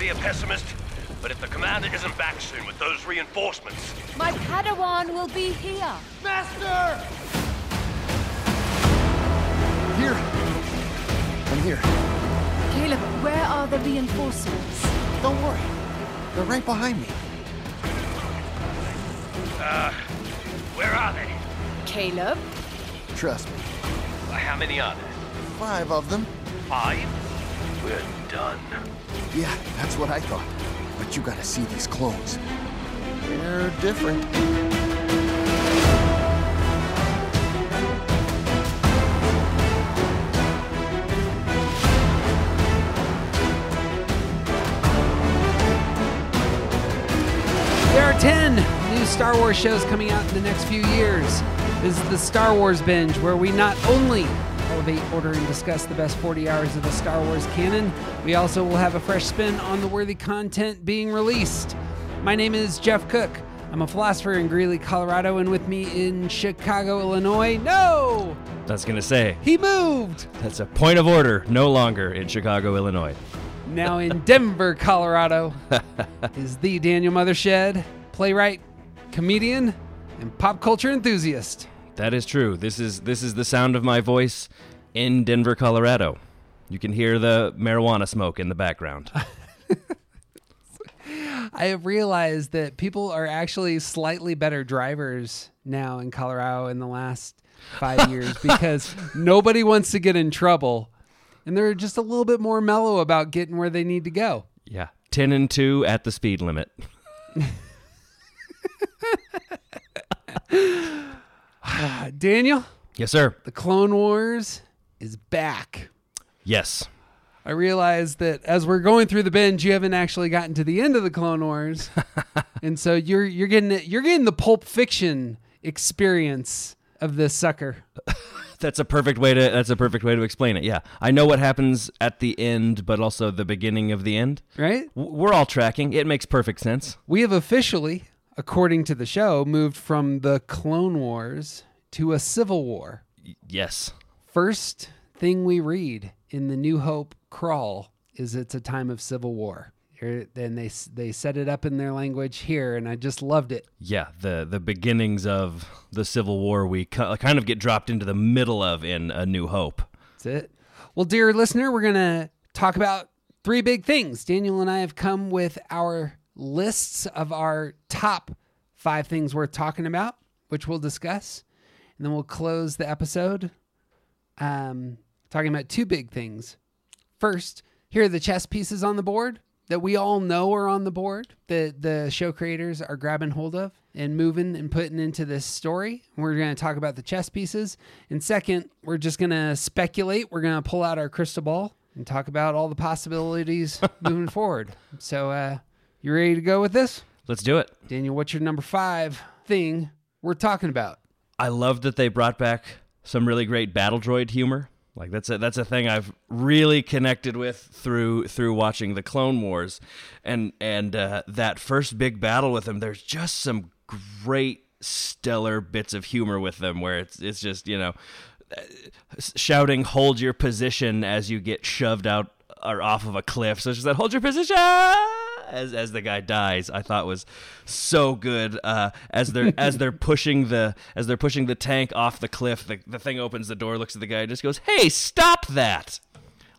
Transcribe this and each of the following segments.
be a pessimist, but if the commander isn't back soon with those reinforcements, My Padawan will be here. Master! Here. I'm here. Caleb, where are the reinforcements? Don't worry. They're right behind me. where are they? Caleb? Trust me. Uh, How many are there? Five of them. Five? We're done. Yeah, that's what I thought. But you gotta see these clones. They're different. There are 10 new Star Wars shows coming out in the next few years. This is the Star Wars Binge, where we not only elevate, order, and discuss the best 40 hours of the Star Wars canon, we also will have a fresh spin on the worthy content being released. My name is Jeff Cook. I'm a philosopher in Greeley, Colorado, and with me in Chicago, Illinois. No! That's gonna say He moved! that's a point of order. No longer in Chicago, Illinois. Now in Denver, Colorado, is the Daniel Mothershed, playwright, comedian, and pop culture enthusiast. That is true. This is this is the sound of my voice in Denver, Colorado. You can hear the marijuana smoke in the background. I have realized that people are actually slightly better drivers now in Colorado in the last five years because nobody wants to get in trouble. And they're just a little bit more mellow about getting where they need to go. yeah, ten and two at the speed limit. Daniel, Yes, sir. the Clone Wars is back. Yes. I realize that as we're going through the binge, you haven't actually gotten to the end of the Clone Wars, and so you're you're getting it, you're getting the Pulp Fiction experience of this sucker. That's a perfect way to that's a perfect way to explain it. Yeah. I know what happens at the end, but also the beginning of the end. Right? We're all tracking. It makes perfect sense. We have officially, according to the show, moved from the Clone Wars to a civil war. Y- yes. First thing we read in the New Hope crawl is it's a time of civil war. Here, then they they set it up in their language here, and I just loved it. Yeah, the the beginnings of the Civil War we kind of get dropped into the middle of in A New Hope. That's it. Well, dear listener, we're going to talk about three big things. Daniel and I have come with our lists of our top five things worth talking about, which we'll discuss. And then we'll close the episode um, talking about two big things. First, here are the chess pieces on the board that we all know are on the board that the show creators are grabbing hold of and moving and putting into this story. We're going to talk about the chess pieces. And second, we're just going to speculate. We're going to pull out our crystal ball and talk about all the possibilities moving forward. So, uh, you ready to go with this? Let's do it. Daniel, what's your number five thing we're talking about? I love that they brought back some really great battle droid humor. Like that's a that's a thing I've really connected with through through watching the Clone Wars, and and uh, that first big battle with them. There's just some great stellar bits of humor with them where it's it's just you know uh, shouting hold your position as you get shoved out or off of a cliff. So it's just that hold your position as as the guy dies. I thought was so good. Uh, as they're as they're pushing the as they're pushing the tank off the cliff, the the thing opens the door, looks at the guy, and just goes, "Hey, stop that!"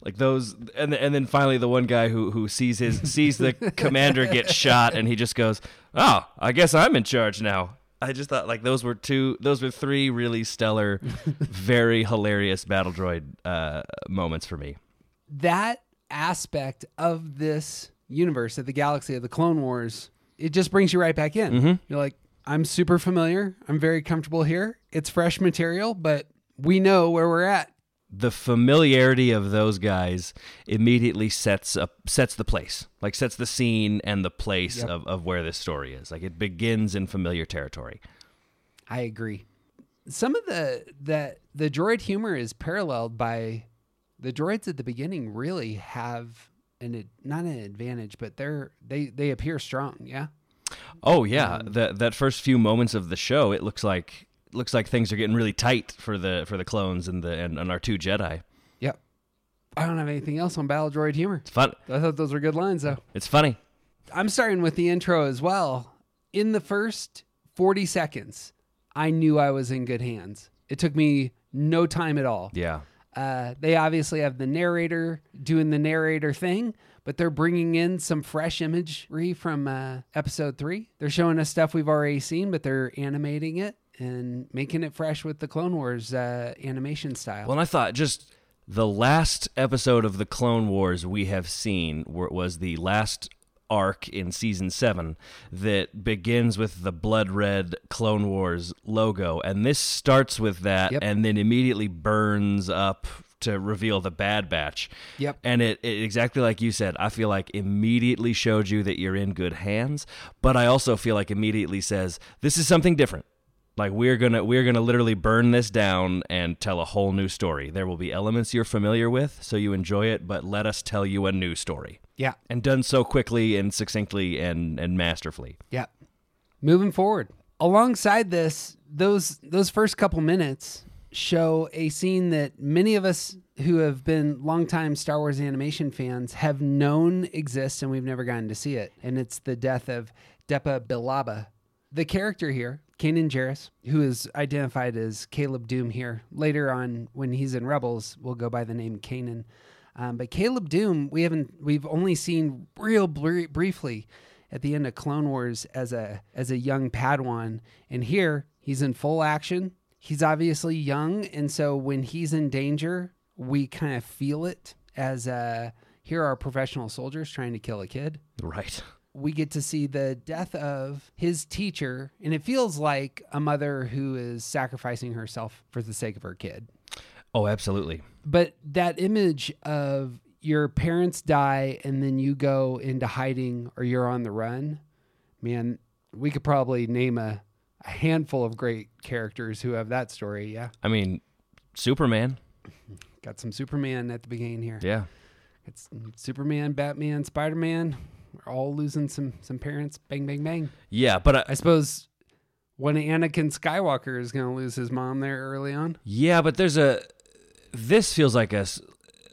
Like those, and and then finally the one guy who who sees his sees the commander get shot, and he just goes, "Oh, I guess I'm in charge now." I just thought like those were two, those were three really stellar, very hilarious battle droid uh, moments for me. that aspect of this universe of the galaxy of the clone wars it just brings you right back in. Mm-hmm. You're like i'm super familiar. I'm very comfortable here. It's fresh material but we know where we're at. The familiarity of those guys immediately sets up sets the place like sets the scene and the place Yep. of, of where this story is. Like it begins in familiar territory. I agree. Some of the the the droid humor is paralleled by the droids at the beginning really have an ad- not an advantage but they're they they appear strong yeah oh yeah um, that that first few moments of the show it looks like looks like things are getting really tight for the for the clones and the and, and our two jedi Yep. I don't have anything else on Battle Droid humor. It's fun. I thought those were good lines, though. It's funny. I'm starting with the intro as well. In the first 40 seconds, I knew I was in good hands. It took me no time at all. Yeah. Uh, they obviously have the narrator doing the narrator thing, but they're bringing in some fresh imagery from uh, episode three. They're showing us stuff we've already seen, but they're animating it and making it fresh with the Clone Wars uh, animation style. Well, and I thought just the last episode of the Clone Wars we have seen was the last arc in season seven that begins with the blood red Clone Wars logo, and this starts with that, Yep. and then immediately burns up to reveal the Bad Batch. Yep. And it, it exactly like you said, I feel like immediately showed you that you're in good hands, but I also feel like immediately says this is something different. Like we're gonna we're gonna literally burn this down and tell a whole new story. There will be elements you're familiar with, so you enjoy it, but let us tell you a new story. Yeah, And done so quickly and succinctly and, and masterfully. yeah. Moving forward, alongside this, those those first couple minutes show a scene that many of us who have been longtime Star Wars animation fans have known exists, and we've never gotten to see it. And it's the death of Depa Billaba, the character here, Kanan Jarrus, who is identified as Caleb Dume here. Later on, when he's in Rebels, will go by the name Kanan. Um, but Caleb Dume, we haven't, we've only seen real br- briefly at the end of Clone Wars as a as a young Padawan, and here he's in full action. He's obviously young, and so when he's in danger, we kind of feel it as uh, here are professional soldiers trying to kill a kid Right. we get to see the death of his teacher, and it feels like a mother who is sacrificing herself for the sake of her kid. Oh, absolutely. But that image of your parents die and then you go into hiding or you're on the run, man, we could probably name a, a handful of great characters who have that story. Yeah. I mean, Superman. Got some Superman at the beginning here. Yeah. It's Superman, Batman, Spider Man. We're all losing some some parents. Bang, bang, bang. Yeah, but I, I suppose when Anakin Skywalker is going to lose his mom there early on. Yeah, but there's a. This feels like a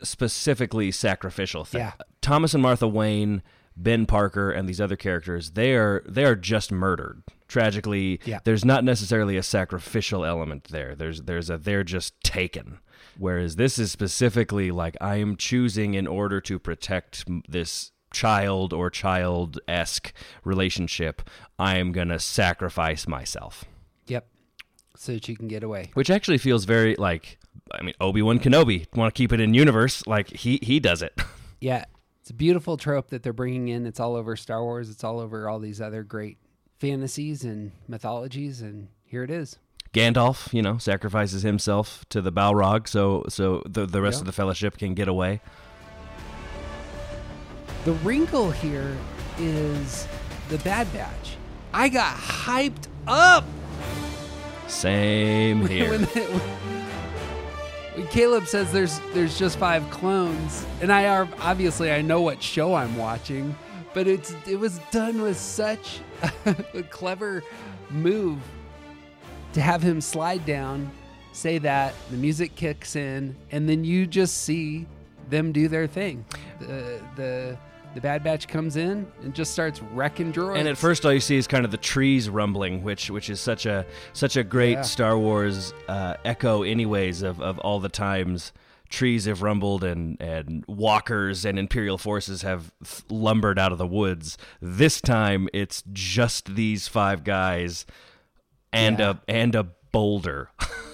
specifically sacrificial thing. Yeah. Thomas and Martha Wayne, Ben Parker, and these other characters, they are they are just murdered. Tragically, Yeah. there's not necessarily a sacrificial element there. There's there's a they're just taken. Whereas this is specifically like I am choosing in order to protect this child or child esque relationship. I am gonna sacrifice myself Yep. So that you can get away. which actually feels very like I mean Obi Wan Kenobi. Want to keep it in universe? Like he he does it. Yeah. It's a beautiful trope that they're bringing in. It's all over Star Wars. It's all over all these other great fantasies and mythologies. And here it is. Gandalf, you know, sacrifices himself to the Balrog, so so the the rest Yeah. of the Fellowship can get away. The wrinkle here is the Bad Batch. I got hyped up Same here. when, when Caleb says there's there's just five clones, and I are obviously I know what show I'm watching, but it's it was done with such a clever move to have him slide down, say that the music kicks in, and then you just see them do their thing. The the the Bad Batch comes in and just starts wrecking droids. and at first, all you see is kind of the trees rumbling, which which is such a such a great Yeah. Star Wars uh, echo, anyways, of, of all the times trees have rumbled and and walkers and Imperial forces have th- lumbered out of the woods. This time, it's just these five guys and Yeah. a and a boulder.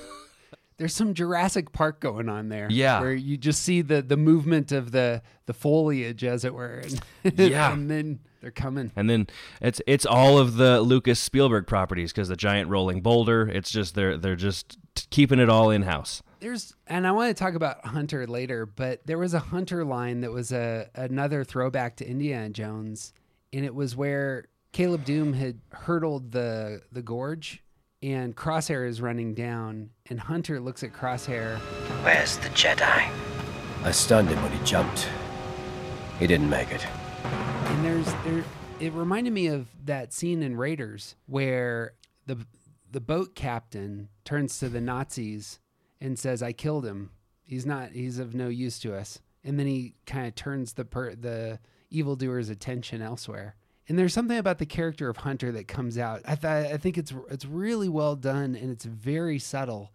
there's some Jurassic Park going on there. Yeah. where you just see the the movement of the the foliage, as it were. And, Yeah. and then they're coming. And then it's it's all of the Lucas Spielberg properties because the giant rolling boulder. It's just they're they're just keeping it all in house. There's and I want to talk about Hunter later, but there was a Hunter line that was a another throwback to Indiana Jones, and it was where Caleb Dume had hurdled the the gorge. And Crosshair is running down, and Hunter looks at Crosshair. Where's the Jedi? I stunned him when he jumped. He didn't make it. And there's there it reminded me of that scene in Raiders where the the boat captain turns to the Nazis and says, "I killed him. He's not he's of no use to us." and then he kind of turns the per- the evildoer's attention elsewhere. And there's something about the character of Hunter that comes out. I th- I think it's it's really well done and it's very subtle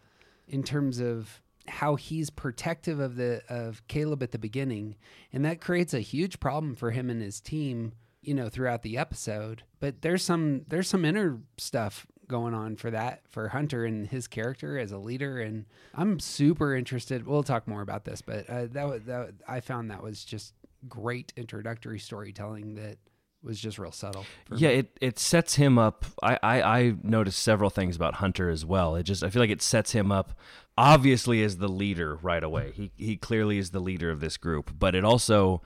in terms of how he's protective of the of Caleb at the beginning, and that creates a huge problem for him and his team, you know, throughout the episode. But there's some there's some inner stuff going on for that for Hunter and his character as a leader, and I'm super interested. We'll talk more about this, but uh, that that I found that was just great introductory storytelling that was just real subtle. Yeah, me. it, it sets him up. I, I, I noticed several things about Hunter as well. It just I feel like it sets him up obviously as the leader right away. He he clearly is the leader of this group, but it also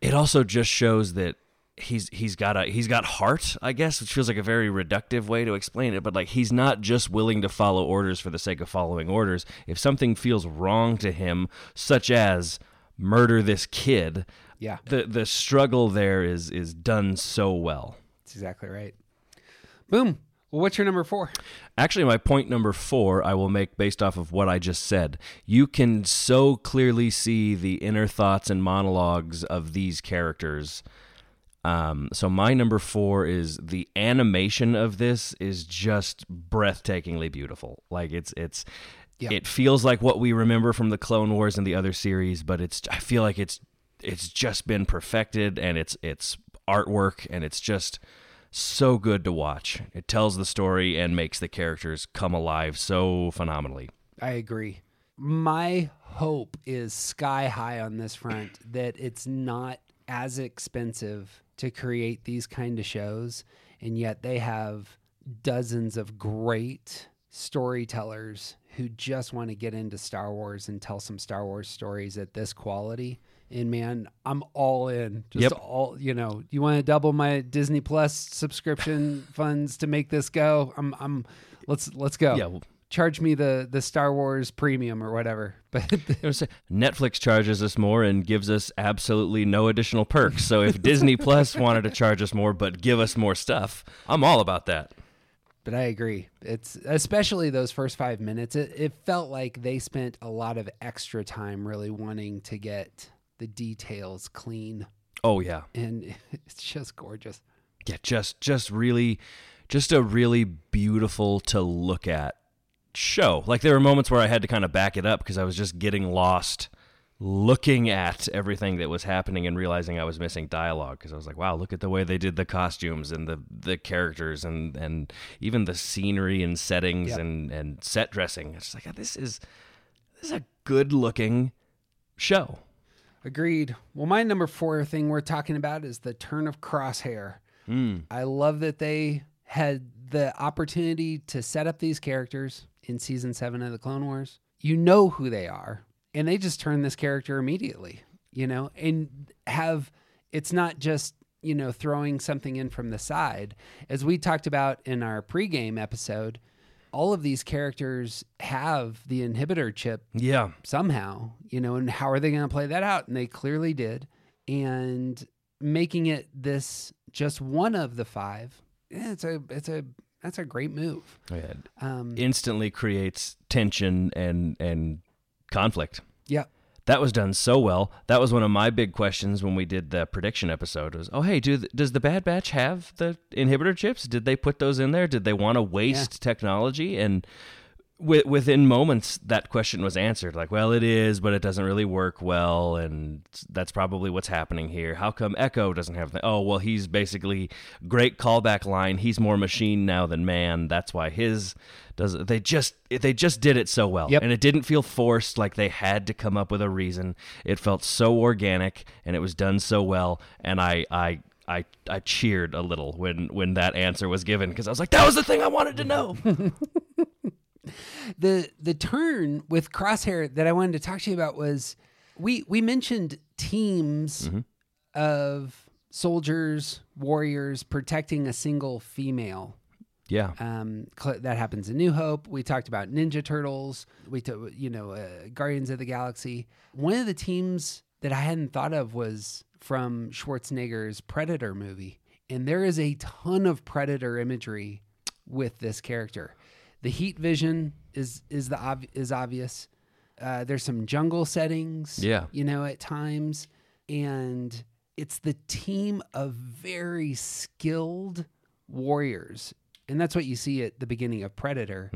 it also just shows that he's he's got a he's got heart, I guess, which feels like a very reductive way to explain it, but like he's not just willing to follow orders for the sake of following orders. If something feels wrong to him, such as murder this kid, yeah, the the struggle there is is done so well. that's exactly right. Boom. Well, what's your number four? Actually, my point number four I will make based off of what I just said. You can so clearly see the inner thoughts and monologues of these characters. Um, so my number four is the animation of this is just breathtakingly beautiful. Like it's it's Yep. it feels like what we remember from the Clone Wars and the other series, but it's I feel like it's it's just been perfected and it's it's artwork and it's just so good to watch. It tells the story and makes the characters come alive so phenomenally. I agree. My hope is sky high on this front that it's not as expensive to create these kind of shows, and yet they have dozens of great storytellers who just want to get into Star Wars and tell some Star Wars stories at this quality. And man, I'm all in. Just Yep. all you know. You want to double my Disney Plus subscription funds to make this go? I'm. I'm. Let's let's go Yeah, well- charge me the the Star Wars premium or whatever. But say uh, Netflix charges us more and gives us absolutely no additional perks. So if Disney Plus wanted to charge us more but give us more stuff, I'm all about that. but I agree. It's especially those first five minutes. It, it felt like they spent a lot of extra time really wanting to get the details clean, Oh yeah. and it's just gorgeous. Yeah, just just really just a really beautiful to look at show. Like there were moments where I had to kind of back it up because I was just getting lost looking at everything that was happening and realizing I was missing dialogue because I was like, wow, look at the way they did the costumes and the the characters and and even the scenery and settings Yep. and and set dressing. It's just like this is this is a good looking show. Agreed. Well, my number four thing we're talking about is the turn of Crosshair. Hmm. I love that they had the opportunity to set up these characters in season seven of the Clone Wars. You know who they are, and they just turn this character immediately, you know, and have it's not just, you know, throwing something in from the side. As we talked about in our pregame episode, all of these characters have the inhibitor chip Yeah. somehow, you know, and how are they going to play that out? And they clearly did. And making it this just one of the five, yeah, it's a it's a that's a great move. Yeah. Um, Instantly creates tension and and conflict. yeah, That was done so well. That was one of my big questions when we did the prediction episode. Was oh hey, do th- does the Bad Batch have the inhibitor chips? Did they put those in there? Did they want to waste technology? And within moments, that question was answered. Like, well, it is, but it doesn't really work well, and that's probably what's happening here. How come Echo doesn't have? The- oh, well, he's basically great callback line. He's more machine now than man. That's why his does. They just they just did it so well, Yep. and it didn't feel forced. Like they had to come up with a reason. It felt so organic, and it was done so well. And I I. I, I cheered a little when, when that answer was given because I was like, that was the thing I wanted to know. the the turn with Crosshair that I wanted to talk to you about was we we mentioned teams of soldiers, warriors protecting a single female yeah. Um, cl- that happens in New Hope. We talked about Ninja Turtles. We, t- you know, uh, Guardians of the Galaxy. One of the teams that I hadn't thought of was from Schwarzenegger's Predator movie, and there is a ton of Predator imagery with this character. The heat vision is is the ob- is obvious. Uh, there's some jungle settings. Yeah. You know, at times. And it's the team of very skilled warriors. And that's what you see at the beginning of Predator,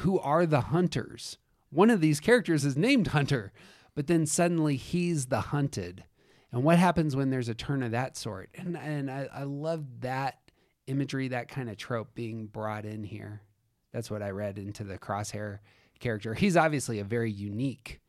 who are the hunters. One of these characters is named Hunter, but then suddenly he's the hunted. And what happens when there's a turn of that sort? And and I, I love that imagery, that kind of trope being brought in here. That's what I read into the crosshair character. He's obviously a very unique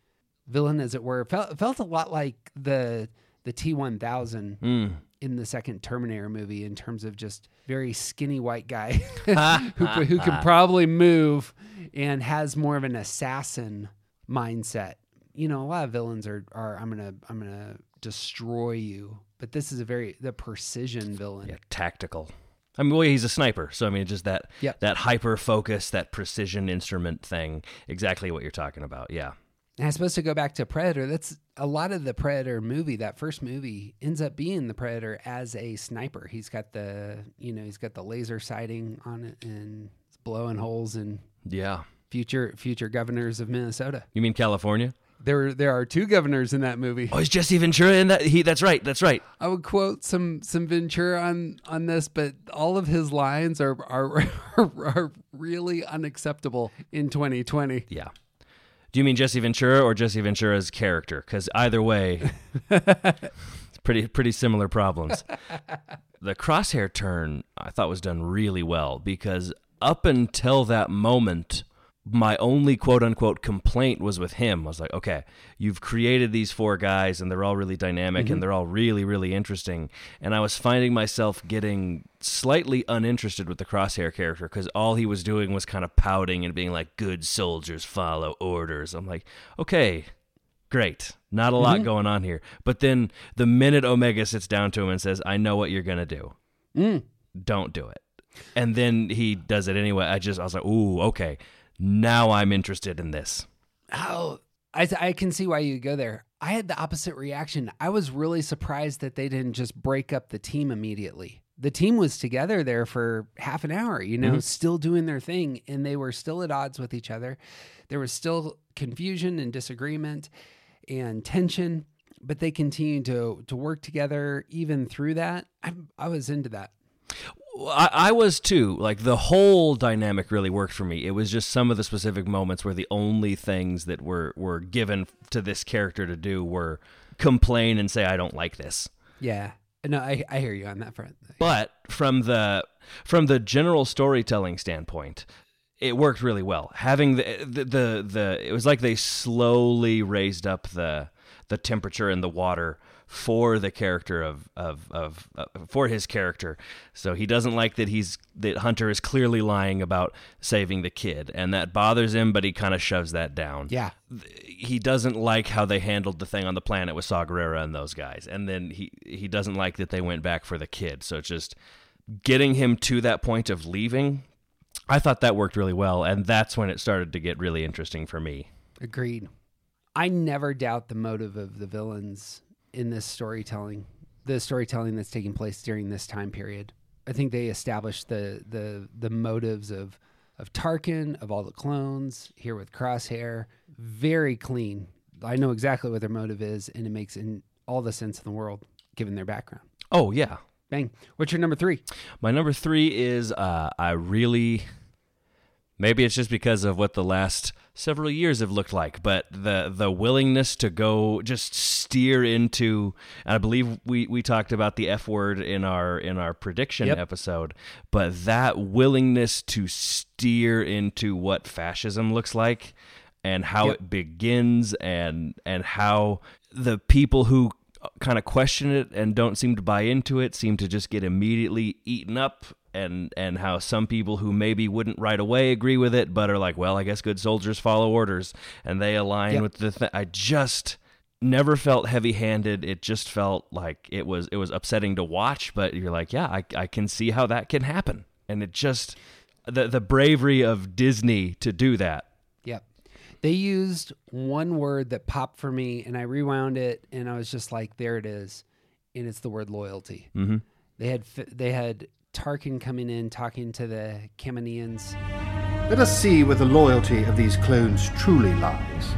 villain, as it were. Felt felt a lot like the the T one thousand hmm. in the second Terminator movie in terms of just very skinny white guy who who can probably move and has more of an assassin mindset. You know, a lot of villains are are I'm gonna I'm gonna destroy you, but this is a very the precision villain. Yeah, tactical. I mean, well, he's a sniper, so I mean, just that Yep. that hyper focus, that precision instrument thing. Exactly what you're talking about. Yeah. And I suppose to go back to Predator, that's a lot of the Predator movie. That first movie ends up being the Predator as a sniper. He's got the you know he's got the laser sighting on it and blowing holes in Yeah. future future governors of Minnesota. You mean California? There there are two governors in that movie. Oh, is Jesse Ventura in that? He. That's right. That's right. I would quote some some Ventura on on this, but all of his lines are are are really unacceptable in 2020. Yeah. Do you mean Jesse Ventura or Jesse Ventura's character? Because either way, it's pretty pretty similar problems. the crosshair turn I thought was done really well because up until that moment, my only quote unquote complaint was with him. I was like, okay, you've created these four guys and they're all really dynamic and mm-hmm. they're all really, really interesting. And I was finding myself getting slightly uninterested with the crosshair character because all he was doing was kind of pouting and being like, good soldiers follow orders. I'm like, okay, great. Not a lot mm-hmm. going on here. But then the minute Omega sits down to him and says, I know what you're going to do, mm. don't do it. And then he does it anyway. I just, I was like, ooh, okay. Now I'm interested in this. Oh, I, I can see why you go there. I had the opposite reaction. I was really surprised that they didn't just break up the team immediately. The team was together there for half an hour, you know, mm-hmm. still doing their thing, and they were still at odds with each other. There was still confusion and disagreement and tension, but they continued to to work together even through that. I, I was into that. I, I was too. Like the whole dynamic really worked for me. It was just some of the specific moments where the only things that were were given to this character to do were complain and say, "I don't like this." Yeah. No, I, I hear you on that front. But from the from the general storytelling standpoint, it worked really well. Having the the the, the it was like they slowly raised up the the temperature in the water for the character of of of uh, for his character. So he doesn't like that he's that Hunter is clearly lying about saving the kid, and that bothers him. But he kind of shoves that down Yeah. he doesn't like how they handled the thing on the planet with Saw Gerrera and those guys, and then he he doesn't like that they went back for the kid. So it's just getting him to that point of leaving. I thought that worked really well, and that's when it started to get really interesting for me. Agreed. I never doubt the motive of the villains in this storytelling, the storytelling that's taking place during this time period. I think they established the the the motives of of Tarkin, of all the clones here with Crosshair, very clean. I know exactly what their motive is, and it makes in all the sense in the world given their background. Oh yeah, Bang. What's your number three? my number three is uh, I really maybe it's just because of what the last several years have looked like, but the the willingness to go just steer into and I believe we we talked about the F word in our in our prediction Yep. episode, but that willingness to steer into what fascism looks like and how Yep. it begins and and how the people who kind of question it and don't seem to buy into it seem to just get immediately eaten up and and how some people who maybe wouldn't right away agree with it but are like well I guess good soldiers follow orders and they align Yep. with the th- I just never felt heavy-handed it just felt like it was it was upsetting to watch but you're like yeah I I can see how that can happen and it just the the bravery of Disney to do that Yep. They used one word that popped for me, and I rewound it, and I was just like, "There it is," and it's the word loyalty. Mm-hmm. They had they had Tarkin coming in talking to the Kaminians. Let us see where the loyalty of these clones truly lies.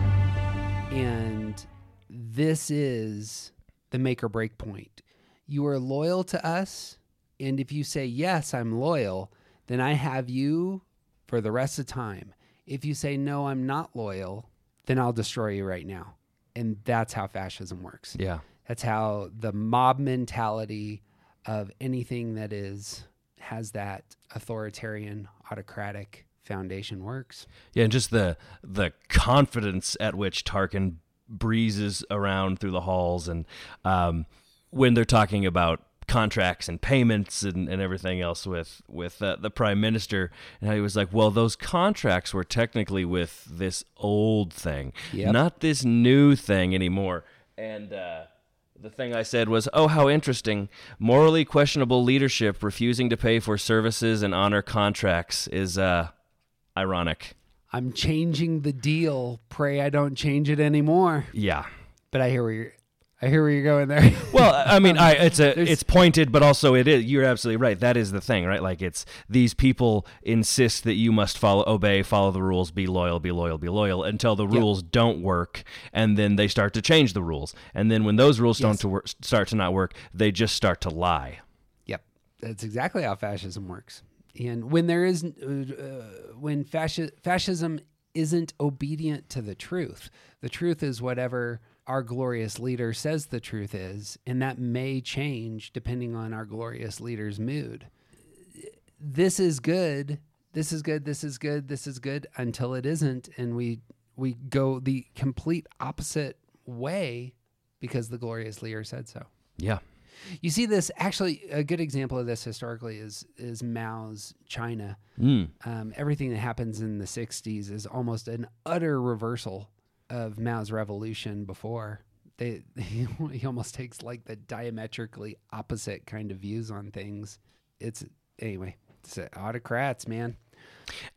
And this is the make or break point. You are loyal to us. And if you say, yes, I'm loyal, then I have you for the rest of time. If you say, no, I'm not loyal, then I'll destroy you right now. And that's how fascism works. Yeah. That's how the mob mentality of anything that is has that authoritarian autocratic foundation works. Yeah, and just the the confidence at which Tarkin breezes around through the halls, and um, when they're talking about contracts and payments and, and everything else with with uh, the prime minister, and how he was like, "Well, those contracts were technically with this old thing, Yep. not this new thing anymore." And uh, the thing I said was, "Oh, how interesting! Morally questionable leadership refusing to pay for services and honor contracts is uh, ironic." I'm changing the deal. Pray I don't change it anymore. Yeah. But I hear where you're I hear where you're going there. Well, I mean, I it's a There's- it's pointed, but also it is. You're absolutely right. That is the thing, right? Like it's these people insist that you must follow, obey, follow the rules, be loyal, be loyal, be loyal, until the rules don't work, and then they start to change the rules, and then when those rules Yes. don't to work, start to not work, they just start to lie. Yep, that's exactly how fascism works. And when there is, uh, uh, when fasci- fascism isn't obedient to the truth, the truth is whatever our glorious leader says the truth is, and that may change depending on our glorious leader's mood. This is good. This is good. This is good. This is good until it isn't, and we we go the complete opposite way because the glorious leader said so. Yeah. You see this actually a good example of this historically is is Mao's China. Mm. Um, everything that happens in the '60s is almost an utter reversal of Mao's revolution before. They he, he almost takes like the diametrically opposite kind of views on things. It's anyway, it's autocrats, man.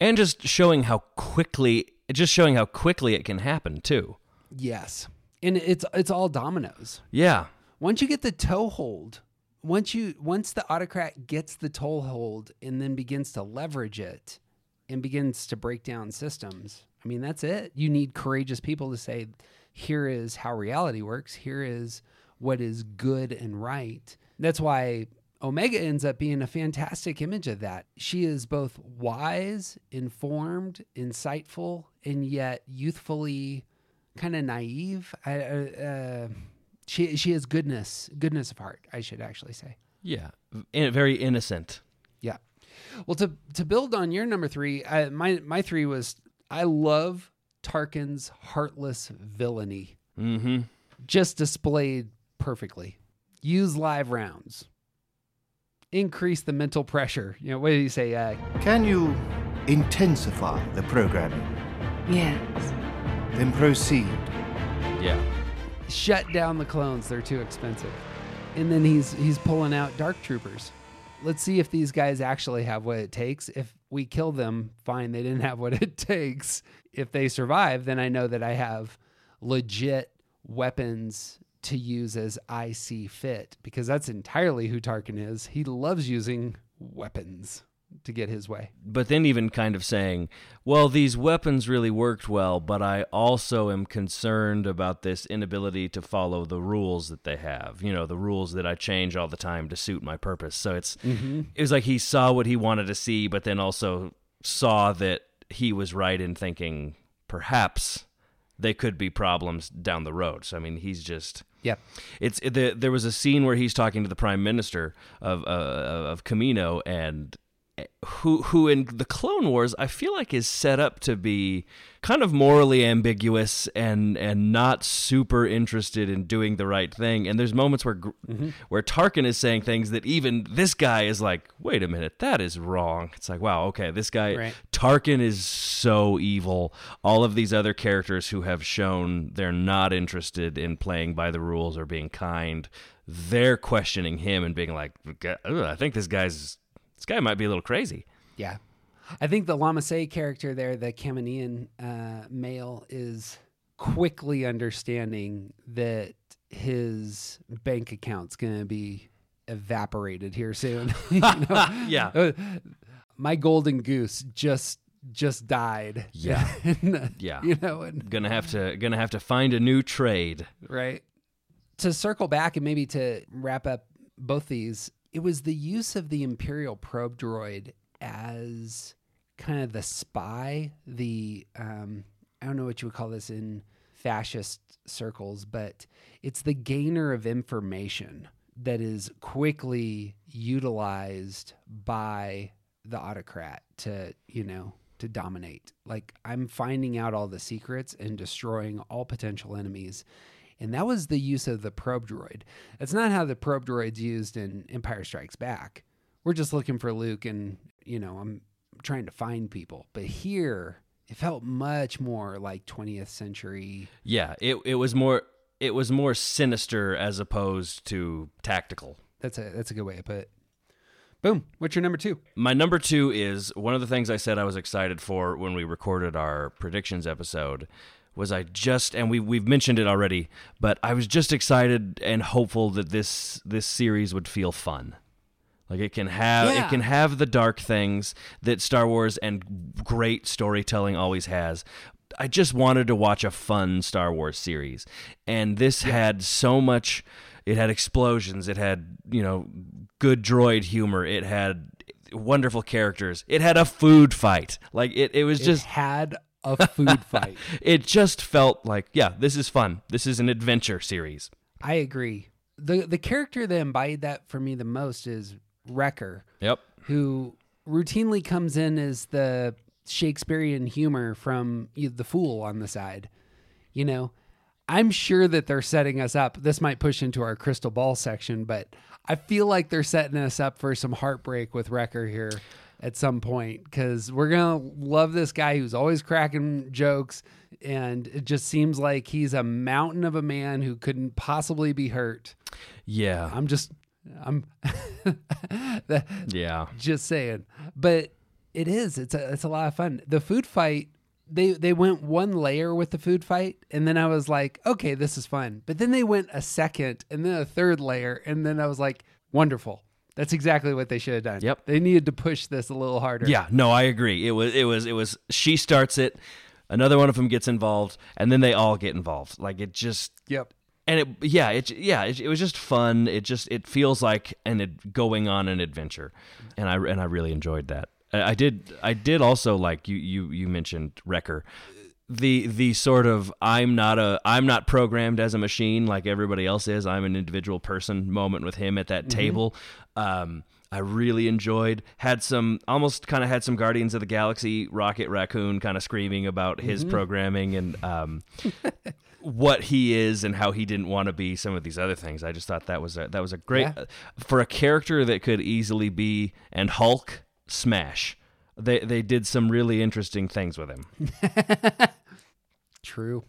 And just showing how quickly, just showing how quickly it can happen too. Yes, and it's it's all dominoes. Yeah. once you get the toehold, once you once the autocrat gets the toehold and then begins to leverage it and begins to break down systems, I mean that's it. You need courageous people to say, here is how reality works. Here is what is good and right. That's why Omega ends up being a fantastic image of that. She is both wise, informed, insightful, and yet youthfully kind of naive. I, uh, uh, she she has goodness, goodness of heart. I should actually say. Yeah. and very innocent. Yeah. Well, to to build on your number three, I, my my three was I love Tarkin's heartless villainy, Mm-hmm. just displayed perfectly. Use live rounds. Increase the mental pressure. You know what did he say? Uh, Can you intensify the programming? Yes. Then proceed. Yeah. shut down the clones they're too expensive and then he's he's pulling out dark troopers let's see if these guys actually have what it takes if we kill them fine they didn't have what it takes. If they survive then i know that i have legit weapons to use as i see fit because that's entirely who tarkin is. He loves using weapons to get his way but then even kind of saying, well, these weapons really worked well, but I also am concerned about this inability to follow the rules that they have. You know, the rules that I change all the time to suit my purpose. So it's it was like he saw what he wanted to see, but then also saw that he was right in thinking perhaps they could be problems down the road. So I mean, he's just yep it's it, the, there was a scene where he's talking to the prime minister of uh, of Kamino and who who in the Clone Wars I feel like is set up to be kind of morally ambiguous and and not super interested in doing the right thing and there's moments where Gr- mm-hmm. where Tarkin is saying things that even this guy is like wait a minute that is wrong it's like wow okay this guy Right. Tarkin is so evil. All of these other characters who have shown they're not interested in playing by the rules or being kind, they're questioning him and being like, I think this guy's this guy might be a little crazy. Yeah. I think the Lama Su character there, the Kaminian uh, male, is quickly understanding that his bank account's going to be evaporated here soon. Yeah. Uh, My golden goose just just died. Yeah. And, Yeah. You know, and Gonna have to gonna have to find a new trade. right? To circle back and maybe to wrap up both these, it was the use of the Imperial probe droid as kind of the spy, the um, I don't know what you would call this in fascist circles, but it's the gainer of information that is quickly utilized by the autocrat to, you know, to dominate. Like I'm finding out all the secrets and destroying all potential enemies. And that was the use of the probe droid. That's not how the probe droid's used in Empire Strikes Back. We're just looking for Luke and, you know, I'm trying to find people. But here, it felt much more like 20th century. Yeah, it it was more it was more sinister as opposed to tactical. That's a that's a good way to put it. Boom. What's your number 2? My number two is one of the things I said I was excited for when we recorded our predictions episode was I just and we we've mentioned it already, but I was just excited and hopeful that this this series would feel fun. Like it can have Yeah. it can have the dark things that Star Wars and great storytelling always has. I just wanted to watch a fun Star Wars series. And this had so much it had explosions, it had, you know, good droid humor, it had wonderful characters. It had a food fight. Like it it was It just had a food fight. it just felt like, yeah, this is fun. This is an adventure series. I agree. The the character that embodied that for me the most is Wrecker, Yep. who routinely comes in as the Shakespearean humor from the fool on the side. You know, I'm sure that they're setting us up. This might push into our crystal ball section, but I feel like they're setting us up for some heartbreak with Wrecker here at some point because we're gonna love this guy who's always cracking jokes, and it just seems like he's a mountain of a man who couldn't possibly be hurt. Yeah. I'm just, I'm that- yeah. just saying. But it is. It's a it's a lot of fun. The food fight. They they went one layer with the food fight, and then I was like, okay, this is fun. But then they went a second, and then a third layer, and then I was like, wonderful. That's exactly what they should have done. Yep. They needed to push this a little harder. Yeah, no, I agree. It was it was it was she starts it, another one of them gets involved, and then they all get involved. Like it just Yep. and it yeah, it yeah, it, it was just fun. It just it feels like an ad, going on an adventure. And I and I really enjoyed that. I I did I did also like you you you mentioned Wrecker. The the sort of I'm not a I'm not programmed as a machine like everybody else is. I'm an individual person moment with him at that table. Um I really enjoyed had some almost kind of had some Guardians of the Galaxy Rocket Raccoon kind of screaming about his programming and um what he is and how he didn't want to be some of these other things. I just thought that was a, that was a great Yeah. for a character that could easily be and Hulk smash. They they did some really interesting things with him. True.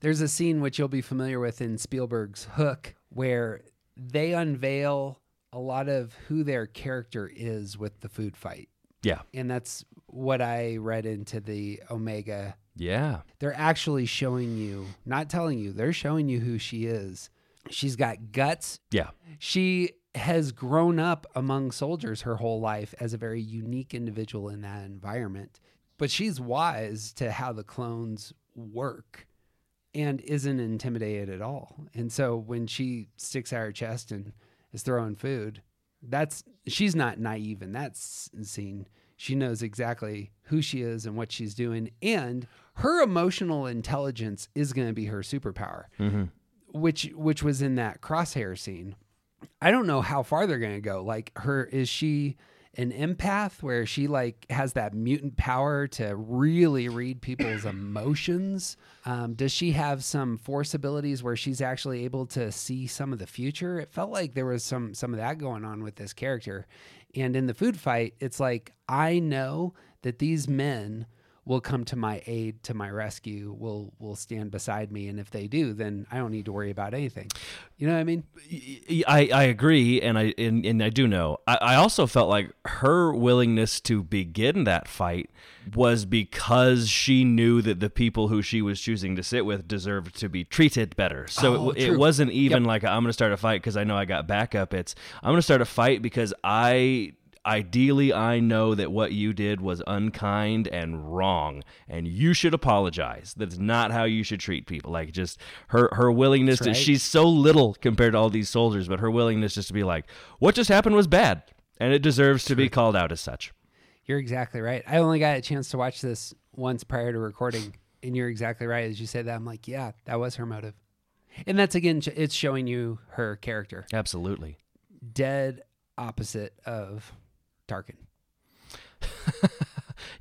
There's a scene which you'll be familiar with in Spielberg's Hook where they unveil a lot of who their character is with the food fight. Yeah. And that's what I read into the Omega. Yeah. They're actually showing you, not telling you, they're showing you who she is. She's got guts. Yeah. She has grown up among soldiers her whole life as a very unique individual in that environment. But she's wise to how the clones work and isn't intimidated at all. And so when she sticks out her chest and is throwing food, that's she's not naive in that scene. She knows exactly who she is and what she's doing, and her emotional intelligence is going to be her superpower, mm-hmm. which which was in that crosshair scene. I don't know how far they're going to go. Like her, is she an empath where she like has that mutant power to really read people's emotions? Um, does she have some force abilities where she's actually able to see some of the future? It felt like there was some some of that going on with this character. And in the food fight, it's like I know that these men will come to my aid, to my rescue, will will stand beside me, and if they do, then I don't need to worry about anything. You know what I mean? I, I agree, and I and, and I do know. I, I also felt like her willingness to begin that fight was because she knew that the people who she was choosing to sit with deserved to be treated better. So Oh, it, it wasn't even like I'm going to start a fight because I know I got backup. It's I'm going to start a fight because I ideally I know that what you did was unkind and wrong and you should apologize. That's not how you should treat people. Like just her her willingness That's to she's so little compared to all these soldiers, but her willingness just to be like, what just happened was bad and it deserves to be called out as such. You're exactly right. I only got a chance to watch this once prior to recording, and you're exactly right. As you say that, I'm like, yeah, that was her motive. And that's again, it's showing you her character. Absolutely. Dead opposite of Tarkin.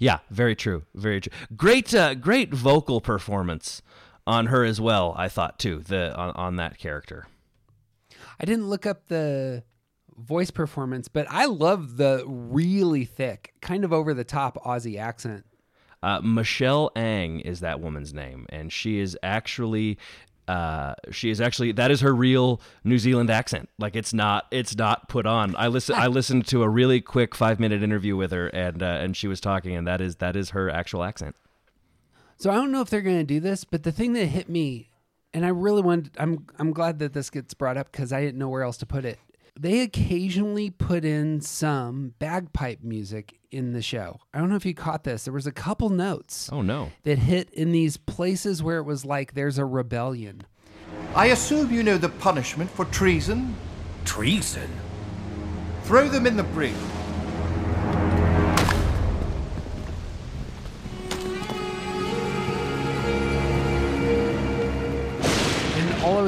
Yeah, very true. Very true. Great, uh, great vocal performance on her as well. I thought too the on, on that character. I didn't look up the voice performance, but I love the really thick, kind of over the top Aussie accent. Uh, Michelle Ang is that woman's name, and she is actually. Uh, she is actually that is her real New Zealand accent. Like it's not it's not put on. I listen I listened to a really quick five minute interview with her, and uh, and she was talking, and that is that is her actual accent. So I don't know if they're going to do this, but the thing that hit me, and I really wanted, I'm I'm glad that this gets brought up because I didn't know where else to put it. They occasionally put in some bagpipe music in the show. I don't know if you caught this. There was a couple notes Oh no! that hit in these places where it was like there's a rebellion. I assume you know the punishment for treason? Treason? Throw them in the brig.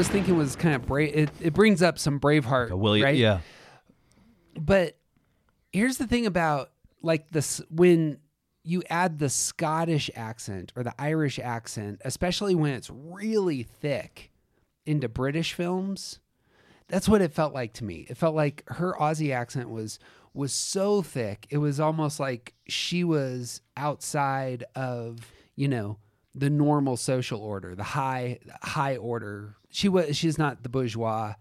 Was thinking was kind of brave. It, it brings up some Braveheart, A William, right? yeah, but here's the thing about like this when you add the Scottish accent or the Irish accent, especially when it's really thick into British films, that's what it felt like to me. It felt like her Aussie accent was was so thick. It was almost like she was outside of, you know, the normal social order, the high high order. She was she's not the bourgeois.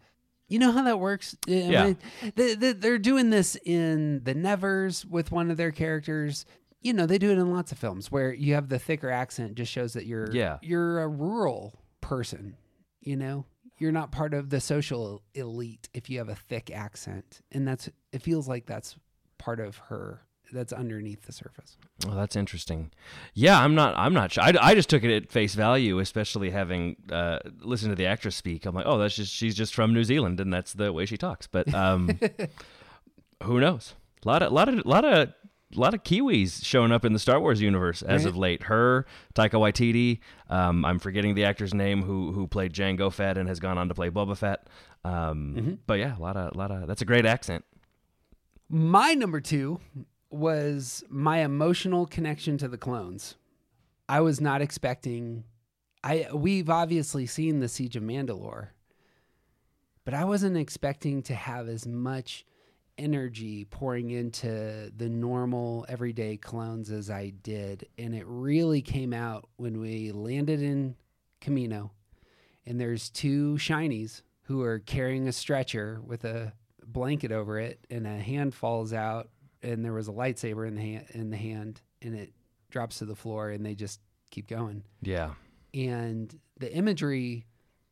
You know how that works? I Yeah. mean, they, they, they're doing this in The Nevers with one of their characters. You know, they do it in lots of films where you have the thicker accent just shows that you're Yeah. you're a rural person, you know? You're not part of the social elite if you have a thick accent. And that's it feels like that's part of her that's underneath the surface. Well, that's interesting. Yeah, I'm not. I'm not sure. I, I just took it at face value, especially having uh, listened to the actress speak. I'm like, oh, that's just she's just from New Zealand, and that's the way she talks. But um, who knows? A lot of, lot of, lot of, lot of Kiwis showing up in the Star Wars universe as Right. of late. Her, Taika Waititi. Um, I'm forgetting the actor's name who who played Jango Fett and has gone on to play Boba Fett. Um, But yeah, a lot of, a lot of. That's a great accent. My number two was my emotional connection to the clones. I was not expecting. I we've obviously seen the Siege of Mandalore, but I wasn't expecting to have as much energy pouring into the normal everyday clones as I did, and it really came out when we landed in Kamino, and there's two shinies who are carrying a stretcher with a blanket over it, and a hand falls out, and there was a lightsaber in the hand, in the hand, and it drops to the floor, and they just keep going Yeah. and the imagery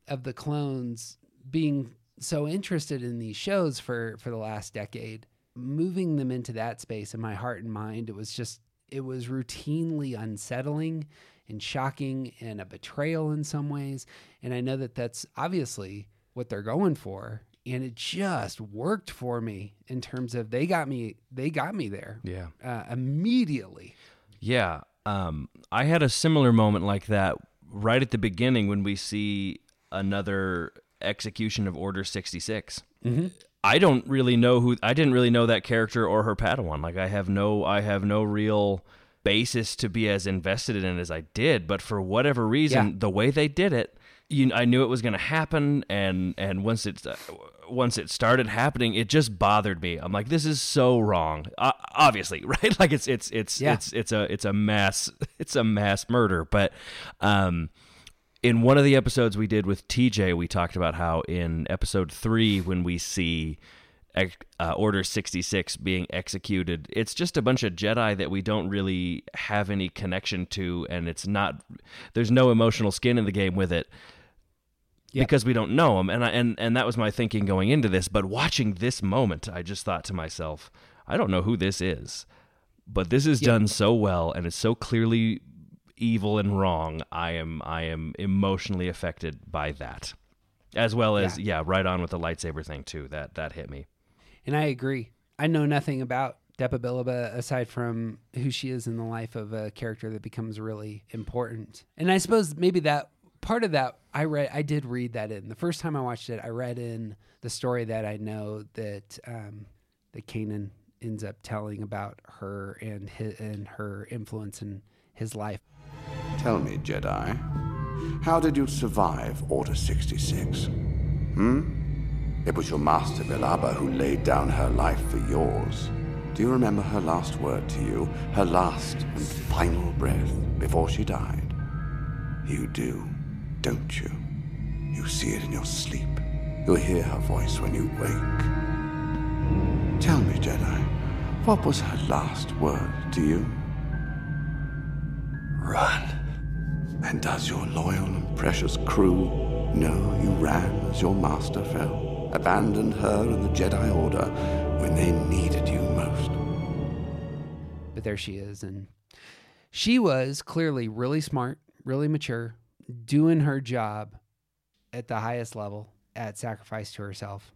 of the clones being so interested in these shows for for the last decade moving them into that space in my heart and mind it was just it was routinely unsettling and shocking and a betrayal in some ways and i know that that's obviously what they're going for and it just worked for me in terms of they got me they got me there Yeah. uh, immediately Yeah. Um, I had a similar moment like that right at the beginning when we see another execution of Order 66. I don't really know who I didn't really know that character or her Padawan. Like I have no I have no real basis to be as invested in it as I did, but for whatever reason, Yeah. the way they did it, you, I knew it was going to happen and and once it uh, once it started happening, it just bothered me. I'm like this is so wrong. Uh, obviously, right? Like it's it's it's Yeah. it's it's a it's a mass it's a mass murder, but um in one of the episodes we did with TJ, we talked about how in episode three, when we see uh, Order 66 being executed, it's just a bunch of Jedi that we don't really have any connection to, and it's not, there's no emotional skin in the game with it. Yep. Because we don't know him. and I, and and that was my thinking going into this. But watching this moment, I just thought to myself, I don't know who this is, but this is done so well and it's so clearly evil and wrong. I am I am emotionally affected by that, as well as yeah, right on with the lightsaber thing too. That that hit me. And I agree. I know nothing about Depa Billaba aside from who she is in the life of a character that becomes really important. And I suppose maybe that part of that I read I did read that in. The first time I watched it, I read in the story that I know that um that Kanan ends up telling about her and his, and her influence in his life. Tell me, Jedi, how did you survive Order 66? Hmm? It was your master Billaba who laid down her life for yours. Do you remember her last word to you? Her last and final breath before she died? You do, don't you? You see it in your sleep. You'll hear her voice when you wake. Tell me, Jedi, what was her last word to you? Run. And does your loyal and precious crew know you ran as your master fell, abandoned her and the Jedi Order when they needed you most? but there she is and she was clearly really smart really mature doing her job at the highest level at sacrifice to herself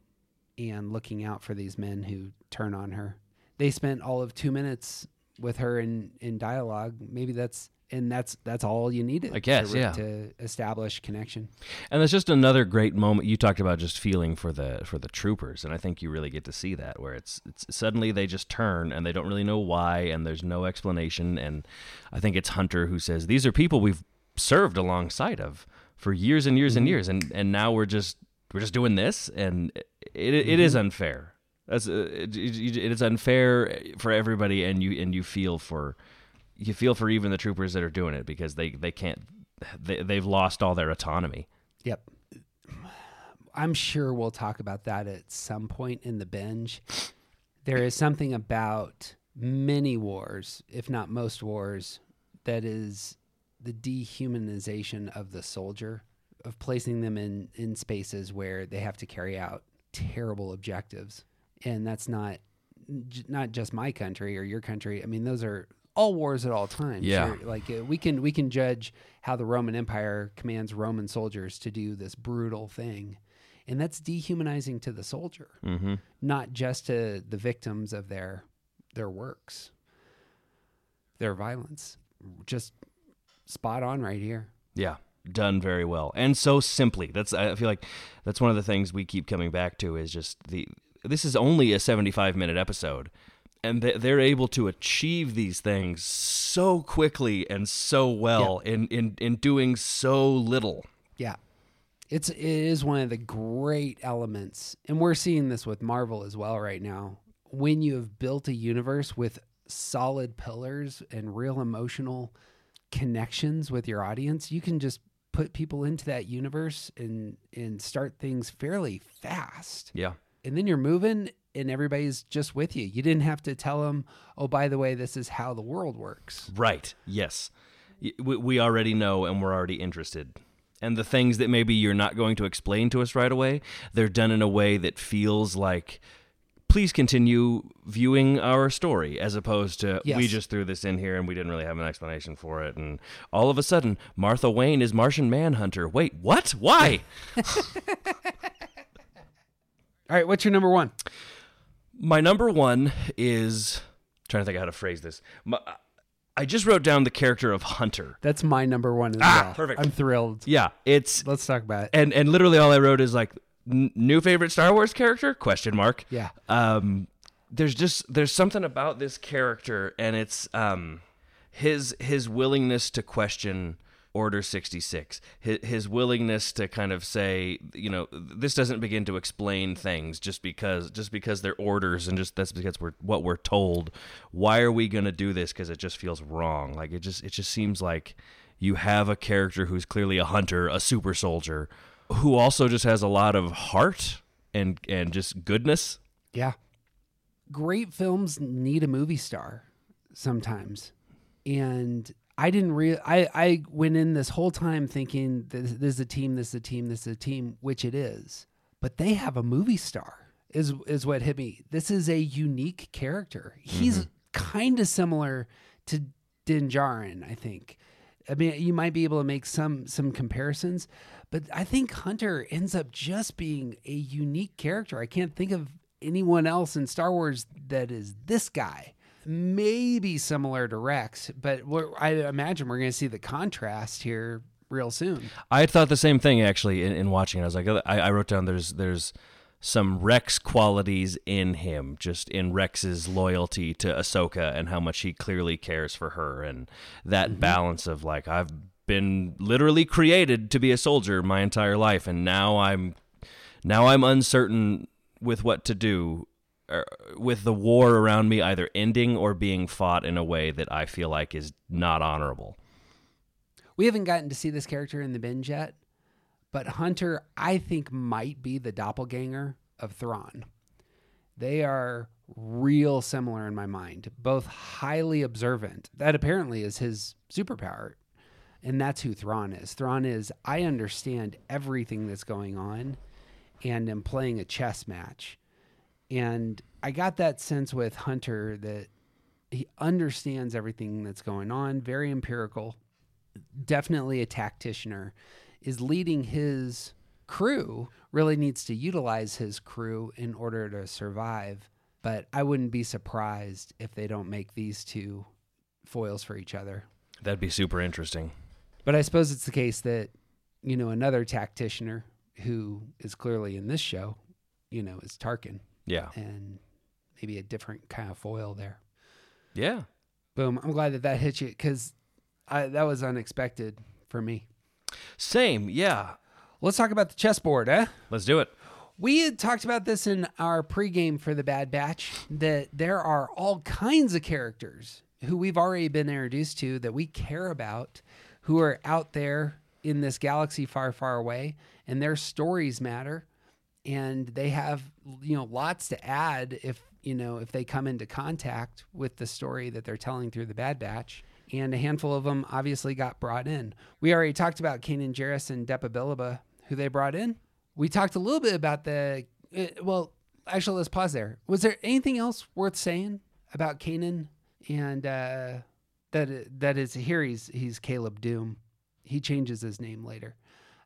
and looking out for these men who turn on her they spent all of two minutes with her in in dialogue maybe that's and that's that's all you needed I guess, to, yeah. to establish connection And that's just another great moment. You talked about just feeling for the for the troopers, and I think you really get to see that where it's, it's suddenly they just turn and they don't really know why, and there's no explanation. And I think it's Hunter who says these are people we've served alongside of for years and years and years, and and now we're just we're just doing this, and it it is unfair. That's uh, it, it, it is unfair for everybody, and you and you feel for you feel for even the troopers that are doing it because they they can't they, they've lost all their autonomy. Yep. I'm sure we'll talk about that at some point in the binge. There is something about many wars, if not most wars, that is the dehumanization of the soldier, of placing them in, in spaces where they have to carry out terrible objectives. And that's not not just my country or your country. I mean, those are all wars at all times. Yeah. Sure, like uh, we can we can judge how the Roman Empire commands Roman soldiers to do this brutal thing, and that's dehumanizing to the soldier, Mm-hmm. not just to the victims of their their works, their violence. Just spot on right here. Yeah, done very well and so simply. That's I feel like that's one of the things we keep coming back to is just the this is only a 75 minute episode and they- they're able to achieve these things so quickly and so well in, in in doing so little. Yeah. It's it is one of the great elements. And we're seeing this with Marvel as well right now. When you have built a universe with solid pillars and real emotional connections with your audience, you can just put people into that universe and and start things fairly fast. Yeah. And then you're moving and everybody's just with you. You didn't have to tell them, "Oh, by the way, this is how the world works." Right. Yes. We, we already know and we're already interested. And the things that maybe you're not going to explain to us right away, they're done in a way that feels like, please continue viewing our story, as opposed to, we just threw this in here and we didn't really have an explanation for it. And all of a sudden, Martha Wayne is Martian Manhunter. Wait, what? Why? All right, what's your number 1? My number one is trying to think how to phrase this. My, I just wrote down the character of Hunter. That's my number 1 as Ah, well. perfect. I'm thrilled. Yeah, it's Let's talk about it. and and literally all I wrote is like n- new favorite Star Wars character question mark. Yeah. Um, there's just there's something about this character, and it's um, his his willingness to question Order 66, his, his willingness to kind of say, you know, this doesn't begin to explain things just because just because they're orders and just that's because we're what we're told. Why are we going to do this? Because it just feels wrong. Like it just it just seems like you have a character who's clearly a hunter, a super soldier, who also just has a lot of heart and and just goodness. Yeah. Great films need a movie star sometimes. And I didn't real I, I went in this whole time thinking this, this is a team, this is a team, this is a team, which it is. But they have a movie star. is is what hit me. This is a unique character. He's mm-hmm. kind of similar to Din Djarin, I think. I mean, you might be able to make some some comparisons, but I think Hunter ends up just being a unique character. I can't think of anyone else in Star Wars that is this guy. Maybe similar to Rex, but I imagine we're going to see the contrast here real soon. I thought the same thing actually in, in watching it. I was like, I, I wrote down there's there's some Rex qualities in him, just in Rex's loyalty to Ahsoka and how much he clearly cares for her, and that mm-hmm. balance of like I've been literally created to be a soldier my entire life, and now I'm now I'm uncertain with what to do. er, With the war around me either ending or being fought in a way that I feel like is not honorable. We haven't gotten to see this character in the binge yet, but Hunter, I think, might be the doppelganger of Thrawn. They are real similar in my mind, both highly observant. That apparently is his superpower. And that's who Thrawn is. Thrawn is, I understand everything that's going on and am playing a chess match. And I got that sense with Hunter that he understands everything that's going on, very empirical, definitely a tacticianer, is leading his crew, really needs to utilize his crew in order to survive. But I wouldn't be surprised if they don't make these two foils for each other. That'd be super interesting. But I suppose it's the case that, you know, another tacticianer who is clearly in this show, you know, is Tarkin. Yeah. And maybe a different kind of foil there. Yeah. Boom. I'm glad that that hit you because that was unexpected for me. Same. Yeah. Let's talk about the chessboard, eh? Let's do it. We had talked about this in our pregame for the Bad Batch that there are all kinds of characters who we've already been introduced to that we care about who are out there in this galaxy far, far away, and their stories matter. And they have, you know, lots to add if, you know, if they come into contact with the story that they're telling through the Bad Batch. And a handful of them obviously got brought in. We already talked about Kanan Jarrus and Depa Billaba, who they brought in. We talked a little bit about the, uh, well, actually, let's pause there. Was there anything else worth saying about Kanan and uh, that that is here he's he's Caleb Dume. He changes his name later.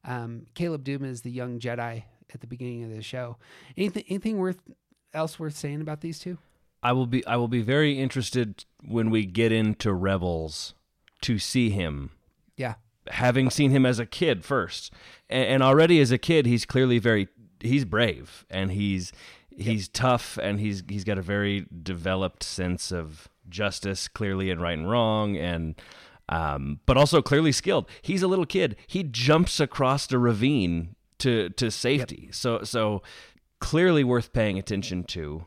Um, Caleb Dume is the young Jedi at the beginning of the show. Anything anything worth else worth saying about these two? I will be I will be very interested when we get into Rebels to see him. Yeah. Having seen him as a kid first, and, and already as a kid, he's clearly very he's brave and he's he's tough and he's he's got a very developed sense of justice, clearly and right and wrong, and um, but also clearly skilled. He's a little kid. He jumps across a ravine to to safety. So so clearly worth paying attention to.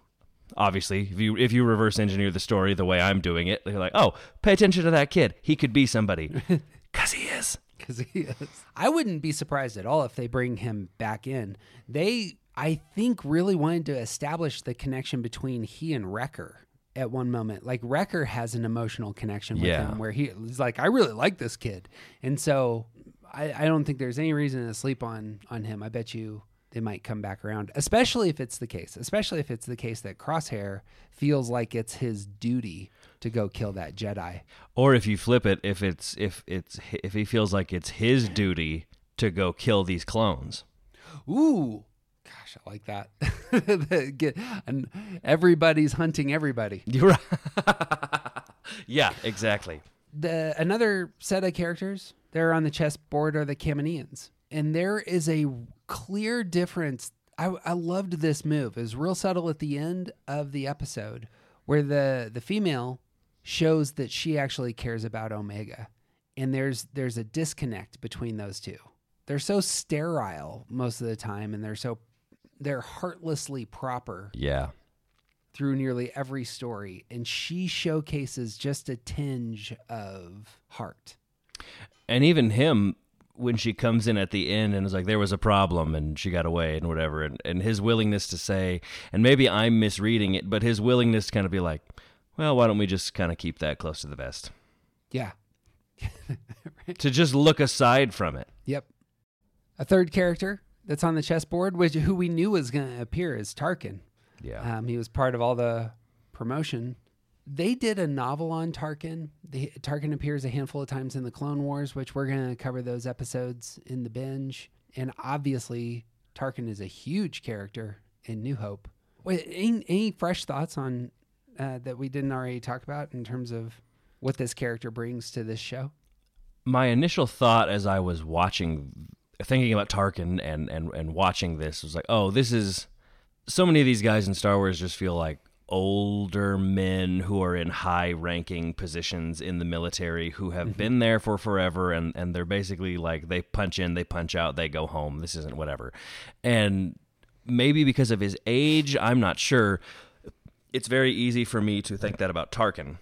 Obviously, if you if you reverse engineer the story the way I'm doing it, you're like, oh, pay attention to that kid. He could be somebody, cause he is. Because he is. I wouldn't be surprised at all if they bring him back in. They, I think, really wanted to establish the connection between he and Wrecker at one moment. Like Wrecker has an emotional connection with Yeah. him where he, he's like, I really like this kid, and so I, I don't think there's any reason to sleep on on him. I bet you they might come back around, especially if it's the case. Especially if it's the case that Crosshair feels like it's his duty to go kill that Jedi. Or if you flip it, if it's if it's if he feels like it's his duty to go kill these clones. Ooh, gosh, I like that. Get, and everybody's hunting everybody. You're right. yeah, exactly. The another set of characters that are on the chessboard are the Kaminians, and there is a clear difference. I, I loved this move. It was real subtle at the end of the episode, where the the female shows that she actually cares about Omega, and there's there's a disconnect between those two. They're so sterile most of the time, and they're so they're heartlessly proper Yeah. through nearly every story, and she showcases just a tinge of heart. And even him when she comes in at the end and is like there was a problem and she got away and whatever and, and his willingness to say and maybe I'm misreading it, but his willingness to kind of be like, Well, why don't we just kind of keep that close to the vest? Yeah. To just look aside from it. Yep. A third character that's on the chessboard, which who we knew was going to appear, is Tarkin. Yeah. Um, he was part of all the promotion. They did a novel on Tarkin. The, Tarkin appears a handful of times in the Clone Wars, which we're going to cover those episodes in the binge. And obviously, Tarkin is a huge character in New Hope. Wait, any, any fresh thoughts on uh, that we didn't already talk about in terms of what this character brings to this show? my initial thought as I was watching, thinking about Tarkin and and and watching this was like, oh, this is so many of these guys in Star Wars just feel like older men who are in high ranking positions in the military who have mm-hmm. been there for forever and and they're basically like they punch in they punch out they go home this isn't whatever. And maybe because of his age i'm not sure it's very easy for me to think that about tarkin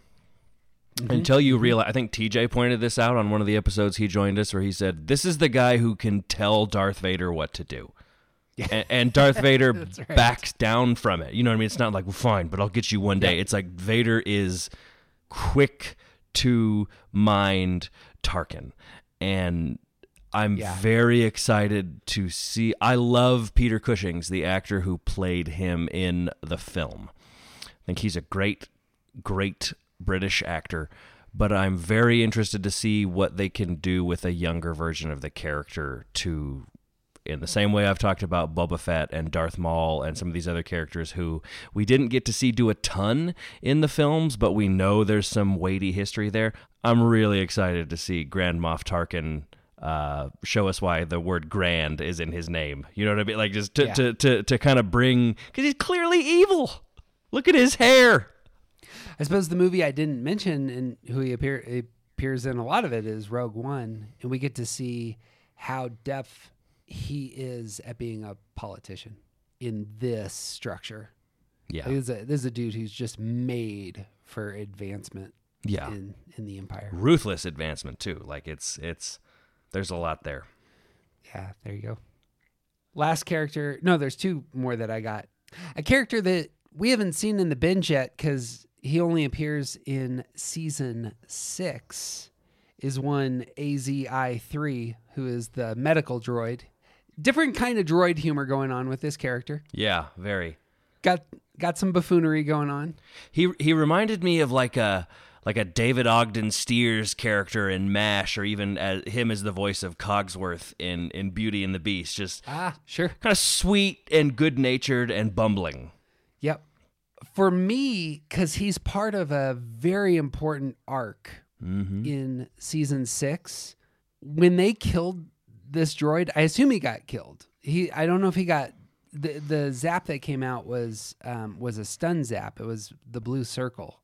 Mm-hmm. until you realize i think tj pointed this out on one of the episodes he joined us where he said this is the guy who can tell darth vader what to do. And, and darth vader right. backs down from it. You know what i mean? It's not like well, fine but i'll get you one day. It's like vader is quick to mind tarkin. And i'm Yeah. very excited to see i love peter cushing's the actor who played him in the film. I think he's a great, great British actor, but I'm very interested to see what they can do with a younger version of the character to in the same way I've talked about Boba Fett and Darth Maul and some of these other characters who we didn't get to see do a ton in the films, but we know there's some weighty history there. I'm really excited to see Grand Moff Tarkin uh, show us why the word grand is in his name. You know what I mean? Like just to, Yeah. to, to, to kind of bring, because he's clearly evil. Look at his hair. I suppose the movie I didn't mention and who he appear, appears in a lot of it is Rogue One, and we get to see how depth he is at being a politician in this structure. Yeah. This is a, this is a dude who's just made for advancement Yeah. in, in the Empire. Ruthless advancement too. Like it's it's there's a lot there. Yeah, there you go. Last character. No, there's two more that I got. A character that we haven't seen in the binge yet because he only appears in season six is one AZ-3, who is the medical droid. Different kind of droid humor going on with this character. Yeah, very. Got got some buffoonery going on. He he reminded me of like a like a David Ogden Stiers character in MASH, or even as him as the voice of Cogsworth in in Beauty and the Beast. Just Ah, sure. kind of sweet and good natured and bumbling. Yep. For me, because he's part of a very important arc in season six, when they killed this droid, I assume he got killed. He, I don't know if he got the the zap that came out was um, was a stun zap. It was the blue circle,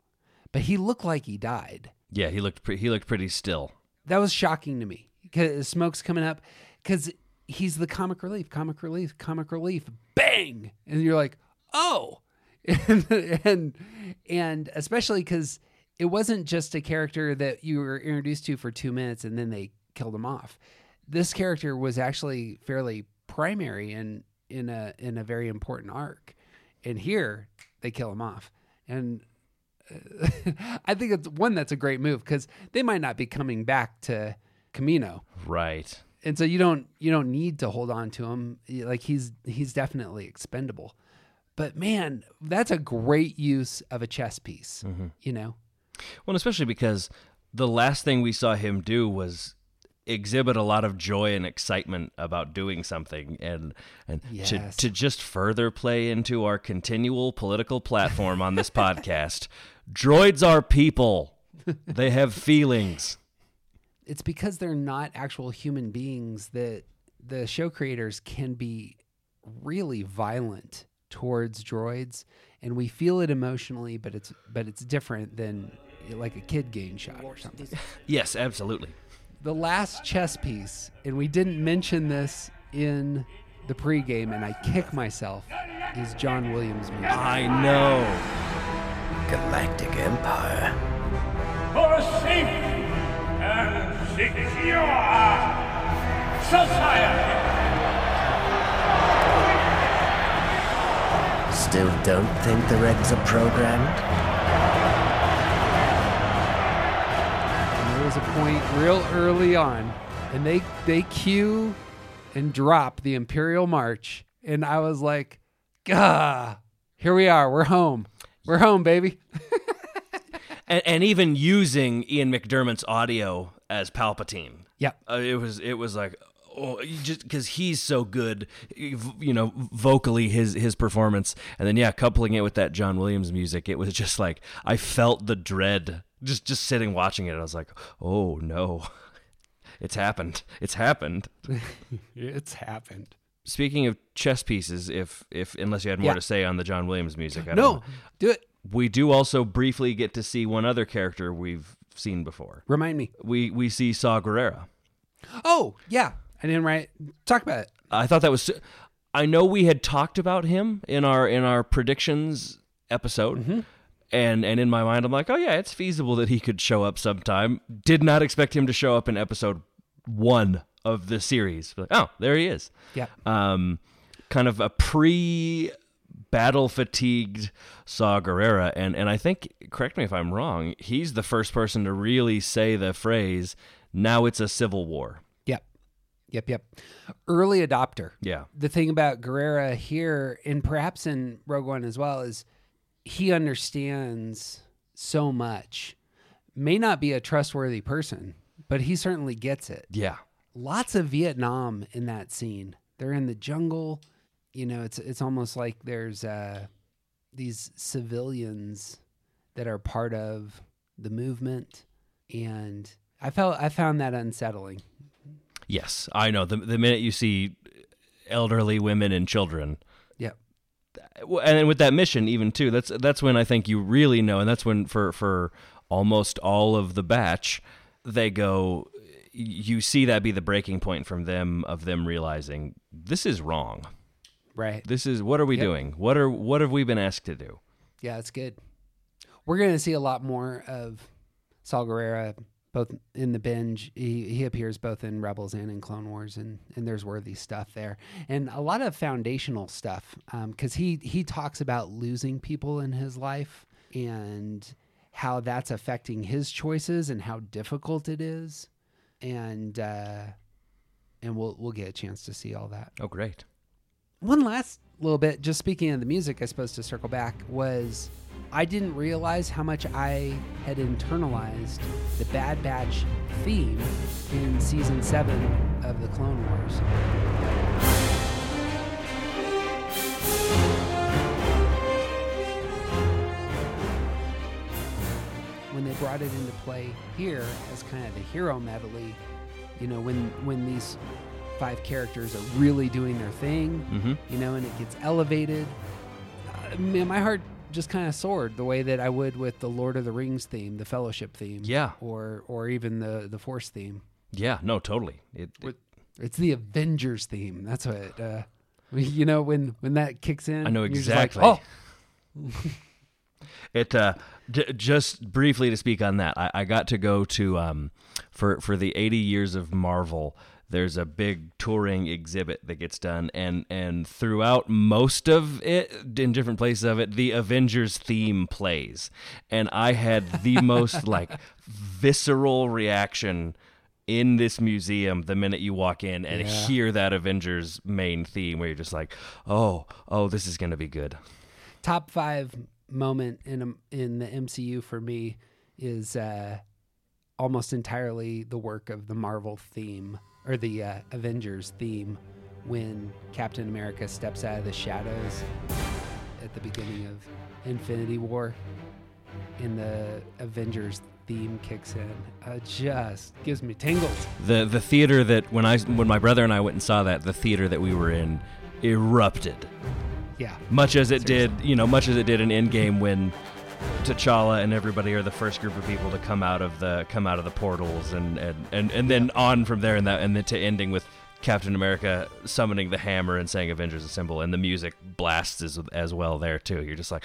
but he looked like he died. Yeah, he looked pre- he looked pretty still. That was shocking to me because smoke's coming up because he's the comic relief, comic relief, comic relief. Bang, and you're like, oh, and and, and especially because it wasn't just a character that you were introduced to for two minutes and then they killed him off. This character was actually fairly primary in in a in a very important arc, and here they kill him off, and uh, I think it's one that's a great move because they might not be coming back to Kamino, Right. and so you don't you don't need to hold on to him. Like he's he's definitely expendable. But man, that's a great use of a chess piece. Mm-hmm. You know, Well, especially because the last thing we saw him do was exhibit a lot of joy and excitement about doing something and and Yes. to to just further play into our continual political platform on this podcast droids are people they have feelings it's because they're not actual human beings that the show creators can be really violent towards droids and we feel it emotionally but it's but it's different than like a kid getting shot or something yes absolutely the last chess piece, and we didn't mention this in the pregame, and I kick myself, is John Williams' music. i know Galactic Empire. for a safe and secure society. Still don't think the regs are programmed? And there was a point real early on, and they they cue and drop the Imperial March, and I was like, "Gah, Here we are. We're home. We're home, baby. and, and even using Ian McDiarmid's audio as Palpatine. Yeah. Uh, it was it was like oh just because he's so good you know vocally his his performance and then yeah coupling it with that john williams music it was just like i felt the dread just just sitting watching it i was like oh no it's happened it's happened it's happened speaking of chess pieces if if unless you had more Yeah. to say on the john williams music I don't No, know. do it. we do also briefly get to see one other character we've seen before Remind me. we we see Saw Gerrera. Oh, yeah. I didn't write. Talk about it. I thought that was. I know we had talked about him in our in our predictions episode, and and in my mind, I'm like, oh yeah, it's feasible that he could show up sometime. Did not expect him to show up in episode one of the series. Like, oh, there he is. Yeah. Um, kind of a pre battle fatigued Saw Gerrera, and and I think correct me if I'm wrong. He's the first person to really say the phrase. Now it's a civil war. Yep. Yep. Early adopter. Yeah. The thing about Gerrera here, and perhaps in Rogue One as well, is he understands so much. May not be a trustworthy person, but he certainly gets it. Yeah. Lots of Vietnam in that scene. They're in the jungle. You know, it's it's almost like there's uh, these civilians that are part of the movement, and I felt I found that unsettling. Yes, I know. The the minute you see elderly women and children, yeah, and then with that mission, even too, that's that's when I think you really know, and that's when for for almost all of the batch, they go. You see that be the breaking point from them of them realizing this is wrong. Right. This is what are we Yep. doing? What are what have we been asked to do? Yeah, it's good. We're going to see a lot more of Saul Gerrera, both in the binge. He, he appears both in Rebels and in Clone Wars, and, and there's worthy stuff there, and a lot of foundational stuff. Because he he talks about losing people in his life and how that's affecting his choices and how difficult it is, and uh, and we'll we'll get a chance to see all that Oh, great. one last little bit, just speaking of the music, I suppose to circle back, was I didn't realize how much I had internalized the Bad Batch theme in season seven of the Clone Wars. When they brought it into play here as kind of the hero medley, you know, when when these five characters are really doing their thing, Mhm. you know, and it gets elevated. Uh, man, my heart just kind of soared the way that I would with the Lord of the Rings theme, the Fellowship theme, Yeah. or or even the the Force theme. Yeah, no, totally. It, it- It's the Avengers theme. That's what uh, you know when when that kicks in. I know just like, exactly. oh, It uh, j- just briefly to speak on that, I, I got to go to um, for for the 80 years of Marvel. There's a big touring exhibit that gets done, and and throughout most of it, in different places of it, the Avengers theme plays, and I had the most like visceral reaction in this museum the minute you walk in and Yeah. hear that Avengers main theme, where you're just like, oh, oh, this is gonna be good. top five moment in a, in the MCU for me is uh, almost entirely the work of the Marvel theme or the uh, Avengers theme when Captain America steps out of the shadows at the beginning of Infinity War and the Avengers theme kicks in. Uh, just gives me tingles. the the theater that when I when my brother and I went and saw that the theater that we were in erupted Yeah. much as it did you know much as it did in Endgame when T'Challa and everybody are the first group of people to come out of the come out of the portals and and and, and then on from there and that and then to ending with Captain America summoning the hammer and saying Avengers Assemble and the music blasts as, as well there too you're just like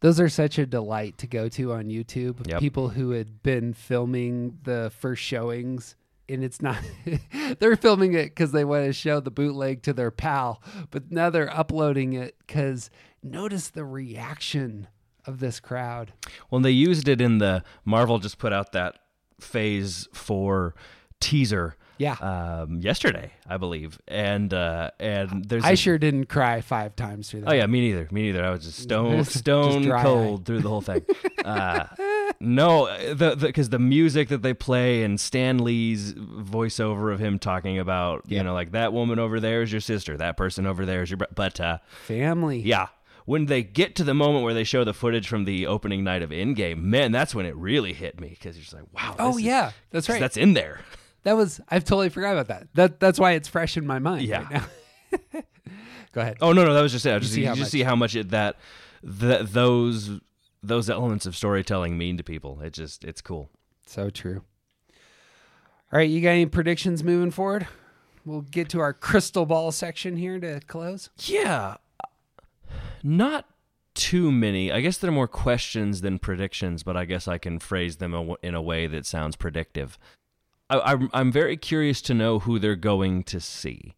Those are such a delight to go to on YouTube. Yep. People who had been filming the first showings, and it's not, they're filming it because they want to show the bootleg to their pal, but now they're uploading it because notice the reaction of this crowd. When they used it in the Marvel just put out that Phase Four teaser Yeah. um, yesterday, I believe, and uh, and there's I a- sure didn't cry five times through that. Oh yeah, me neither. Me neither. I was just stone stone dry cold through the whole thing. uh, no, the because the, music that they play and Stan Lee's voiceover of him talking about you know like that woman over there is your sister, that person over there is your bro-. but uh, Family. yeah. When they get to the moment where they show the footage from the opening night of Endgame, man, that's when it really hit me because you're just like, wow. Oh this is- yeah, that's right. That's in there. That was I've totally forgot about that. That that's why it's fresh in my mind. Yeah. Right now. Go ahead. Oh no, no, that was just it. I just see you how just much- see how much it that th- those those elements of storytelling mean to people. It just it's cool. So true. All right, you got any predictions moving forward? We'll get to our crystal ball section here to close. Yeah, not too many. I guess they're more questions than predictions, but I guess I can phrase them in a way that sounds predictive. I, I'm I'm very curious to know who they're going to see,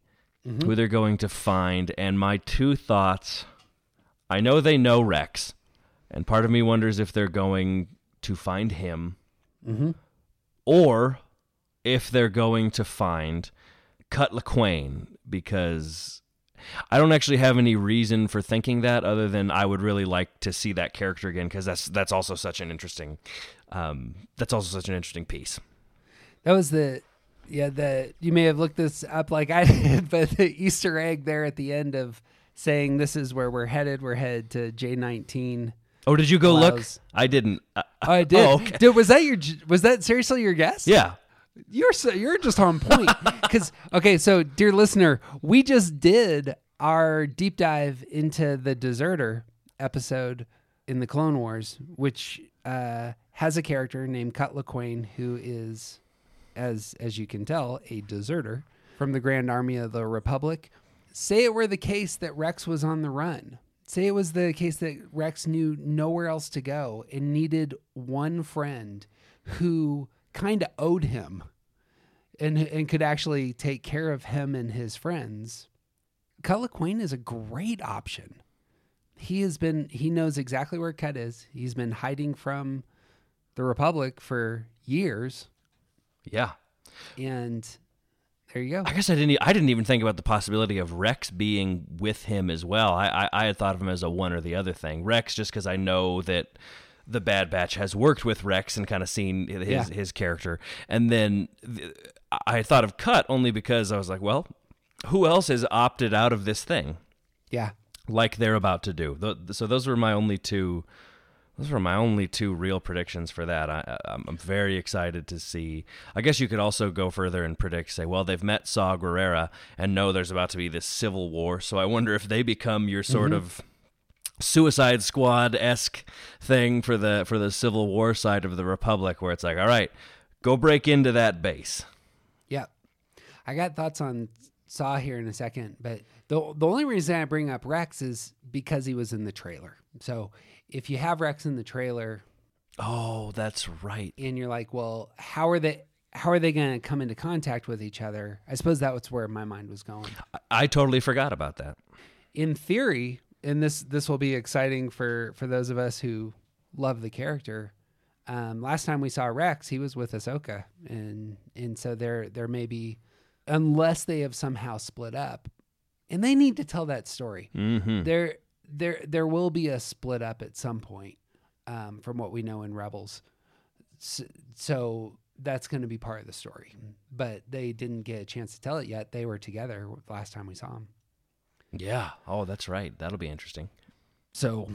mm-hmm. who they're going to find, and my two thoughts. I know they know Rex, and part of me wonders if they're going to find him, mm-hmm. or if they're going to find Cut Lawquane because I don't actually have any reason for thinking that other than I would really like to see that character again because that's that's also such an interesting um, that's also such an interesting piece. That was the yeah, the you may have looked this up like I did, but the Easter egg there at the end of saying this is where we're headed, we're headed to J nineteen. Oh, did you go look? I didn't. Uh, Oh, I did. Oh, okay. Dude, was that your was that seriously your guess? Yeah. You're so, you're just on point. Cuz okay, so dear listener, we just did our deep dive into the deserter episode in the Clone Wars, which uh, has a character named Cut Lawquane who is as as you can tell, a deserter from the Grand Army of the Republic. Say it were the case that Rex was on the run. Say it was the case that Rex knew nowhere else to go and needed one friend who kind of owed him and and could actually take care of him and his friends. Cut Lawquane is a great option. He has been he knows exactly where Cut is. He's been hiding from the Republic for years Yeah. and there you go. I guess I didn't. I didn't even think about the possibility of Rex being with him as well. I I, I had thought of him as a one or the other thing. Rex, just because I know that the Bad Batch has worked with Rex and kind of seen his Yeah. his character, and then th- I thought of Cut only because I was like, well, who else has opted out of this thing Yeah. like they're about to do? So those were my only two. Those were my only two real predictions for that. I, I'm I'm very excited to see. I guess you could also go further and predict, say, well, they've met Saw Gerrera and know there's about to be this civil war. So I wonder if they become your sort mm-hmm. of Suicide Squad esque thing for the for the Civil War side of the Republic, where it's like, all right, go break into that base. Yeah. I got thoughts on Saw here in a second, but the the only reason I bring up Rex is because he was in the trailer. So if you have Rex in the trailer Oh, that's right. and you're like, well, how are they how are they going to come into contact with each other? I suppose that was where my mind was going. I, I totally forgot about that. in theory, and this this will be exciting for for those of us who love the character. Um, last time we saw Rex, he was with Ahsoka, and and so there there may be, unless they have somehow split up, and they need to tell that story. Mm-hmm. There there there will be a split up at some point, um, from what we know in Rebels. So, so that's going to be part of the story, but they didn't get a chance to tell it yet. They were together last time we saw them. Yeah. Oh, that's right. That'll be interesting. So,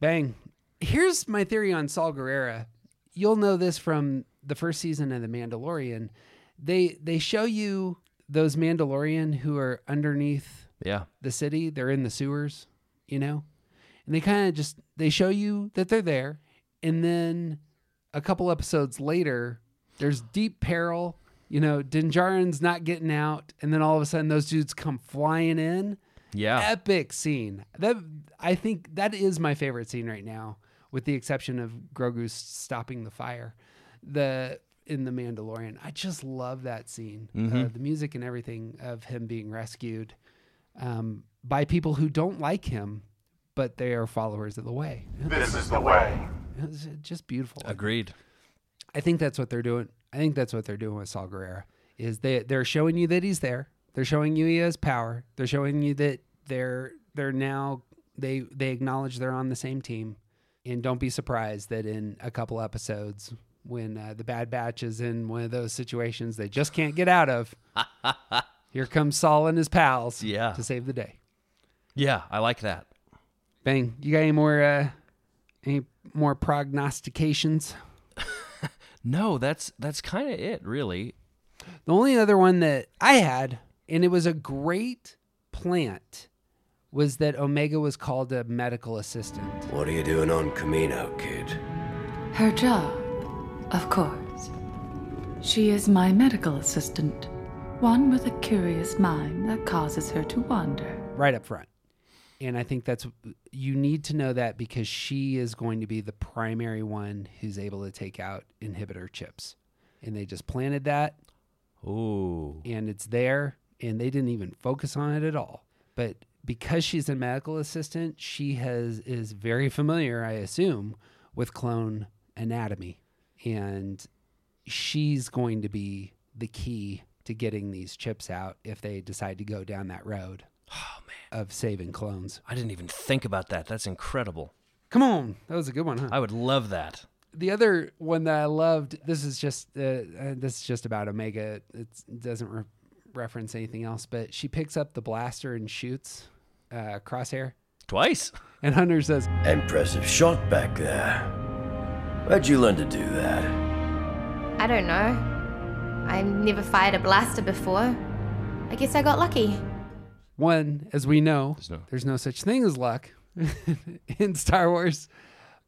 bang. Here's my theory on Saul Gerrera. You'll know this from the first season of The Mandalorian. They they show you those Mandalorian who are underneath Yeah. the city. They're in the sewers, you know, and they kind of just they show you that they're there, and then a couple episodes later, there's deep peril. You know, Din Djarin's not getting out, and then all of a sudden those dudes come flying in Yeah. epic scene. That I think that is my favorite scene right now, with the exception of Grogu stopping the fire. The in the Mandalorian, I just love that scene. Uh, the music and everything of him being rescued um, by people who don't like him, but they are followers of the way. This is the way. It's just beautiful. Agreed. I think that's what they're doing. I think that's what they're doing with Saul Gerrera. is they they're showing you that he's there. They're showing you he has power. They're showing you that they're they're now they they acknowledge they're on the same team. And don't be surprised that in a couple episodes when uh, the Bad Batch is in one of those situations they just can't get out of, here comes Saul and his pals Yeah. to save the day. Yeah, I like that. Bang, you got any more uh, any more prognostications? No, that's that's kind of it, really. The only other one that I had, and it was a great plant, was that Omega was called a medical assistant. What are you doing on Kamino, kid? Her job, of course. She is my medical assistant, one with a curious mind that causes her to wander. right up front. And I think that's you need to know that because she is going to be the primary one who's able to take out inhibitor chips. And they just planted that Ooh. and it's there and they didn't even focus on it at all. But because she's a medical assistant, she has is very familiar, I assume, with clone anatomy. And she's going to be the key to getting these chips out if they decide to go down that road Oh man, of saving clones. I didn't even think about that. That's incredible. Come on, that was a good one, huh? I would love that. the other one that I loved. This is just uh, uh, this is just about Omega. It's, it doesn't re- reference anything else, but she picks up the blaster and shoots uh, Crosshair, Twice. and Hunter says, Impressive shot back there. Where'd you learn to do that? I don't know. I never fired a blaster before. I guess I got lucky. "One, as we know, There's no- there's no such thing as luck in Star Wars."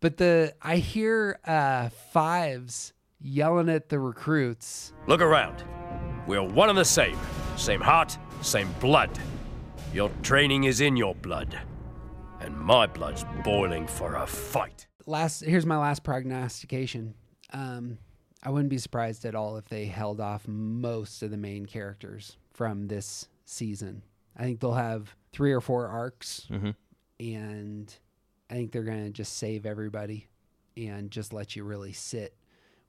But the I hear uh, fives yelling at the recruits. Look around. We're one and the same. Same heart, same blood. Your training is in your blood. And my blood's boiling for a fight. last here's my last prognostication. Um, I wouldn't be surprised at all if they held off most of the main characters from this season. I think they'll have three or four arcs, Mhm. and I think they're gonna just save everybody and just let you really sit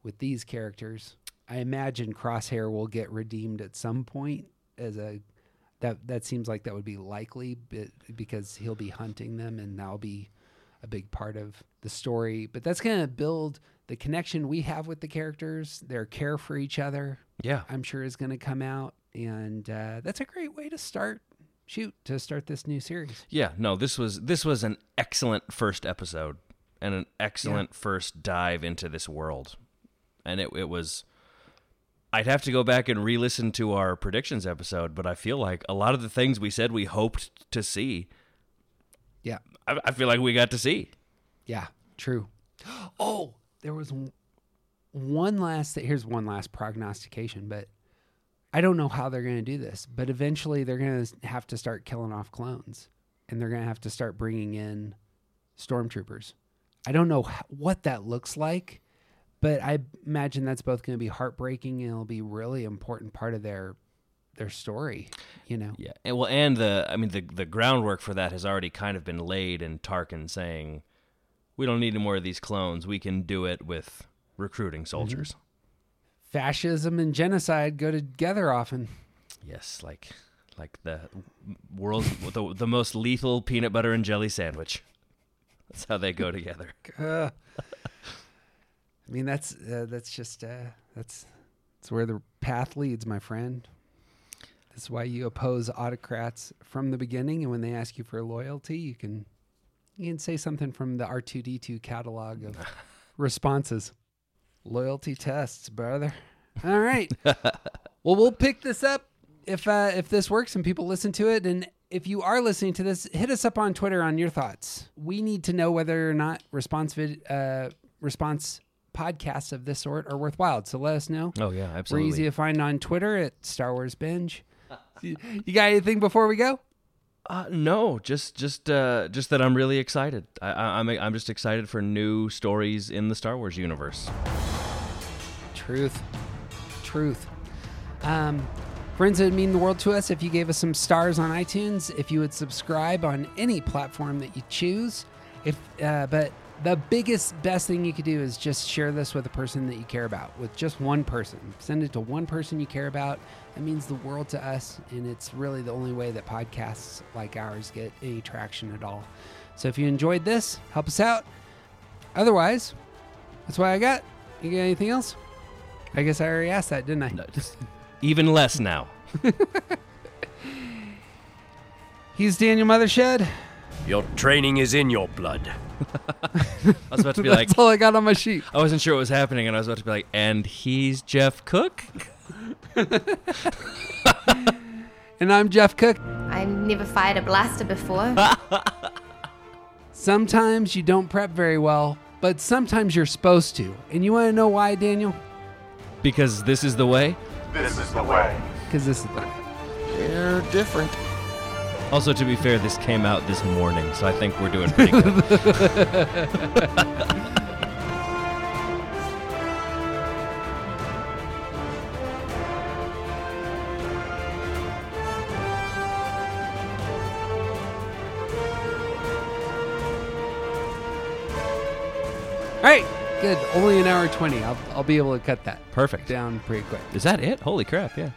with these characters. I imagine Crosshair will get redeemed at some point as a that that seems like that would be likely because he'll be hunting them and that'll be a big part of the story. But that's going to build the connection we have with the characters, their care for each other. Yeah. I'm sure is going to come out, and uh, that's a great way to start. Shoot, to start this new series. Yeah, no, this was this was an excellent first episode and an excellent first dive into this world. And it it was I'd have to go back and re-listen to our predictions episode, but I feel like a lot of the things we said we hoped to see, Yeah, I, I feel like we got to see. yeah, true. Oh, there was one- one last. Here's one last prognostication, but I don't know how they're going to do this. But eventually, they're going to have to start killing off clones, and they're going to have to start bringing in stormtroopers. I don't know what that looks like, but I imagine that's both going to be heartbreaking and it'll be really important part of their their story. You know, Yeah, and well, and the I mean the the groundwork for that has already kind of been laid in Tarkin saying, "We don't need any more of these clones. We can do it with recruiting soldiers." fascism and genocide go together often. Yes, like like the world's the, the most lethal peanut butter and jelly sandwich. That's how they go together. Uh, I mean, that's uh, that's just uh, that's that's where the path leads, my friend. That's why you oppose autocrats from the beginning, and when they ask you for loyalty, you can you can say something from the R two D two catalog of responses. Loyalty tests, brother. All right. well, we'll pick this up if uh, if this works and people listen to it. And if you are listening to this, hit us up on Twitter on your thoughts. We need to know whether or not response vid, uh, response podcasts of this sort are worthwhile. So let us know. Oh yeah, absolutely. We're easy to find on Twitter at Star Wars Binge. you got anything before we go? Uh, no, just just uh, just that I'm really excited. I, I, I'm I'm just excited for new stories in the Star Wars universe. Truth. Truth. Um, friends, it would mean the world to us if you gave us some stars on iTunes, if you would subscribe on any platform that you choose. If, uh, but the biggest, best thing you could do is just share this with a person that you care about, with just one person. Send it to one person you care about. That means the world to us, and it's really the only way that podcasts like ours get any traction at all. So if you enjoyed this, help us out. Otherwise, that's why I got. You got anything else? I guess I already asked that, didn't I? No, Even less now. He's Daniel Mothershed. Your training is in your blood. I was about to be like, That's all I got on my sheet. I wasn't sure what was happening, and I was about to be like, and he's Jeff Cook? And I'm Jeff Cook. I've never fired a blaster before. Sometimes you don't prep very well, but sometimes you're supposed to. And you want to know why, Daniel? Because this is the way? This is the way. Because this is the way. They're different. Also, to be fair, this came out this morning, so I think we're doing pretty good. All right, good. Only an hour 20. I'll, I'll be able to cut that Perfect. down pretty quick. Is that it? Holy crap, yeah.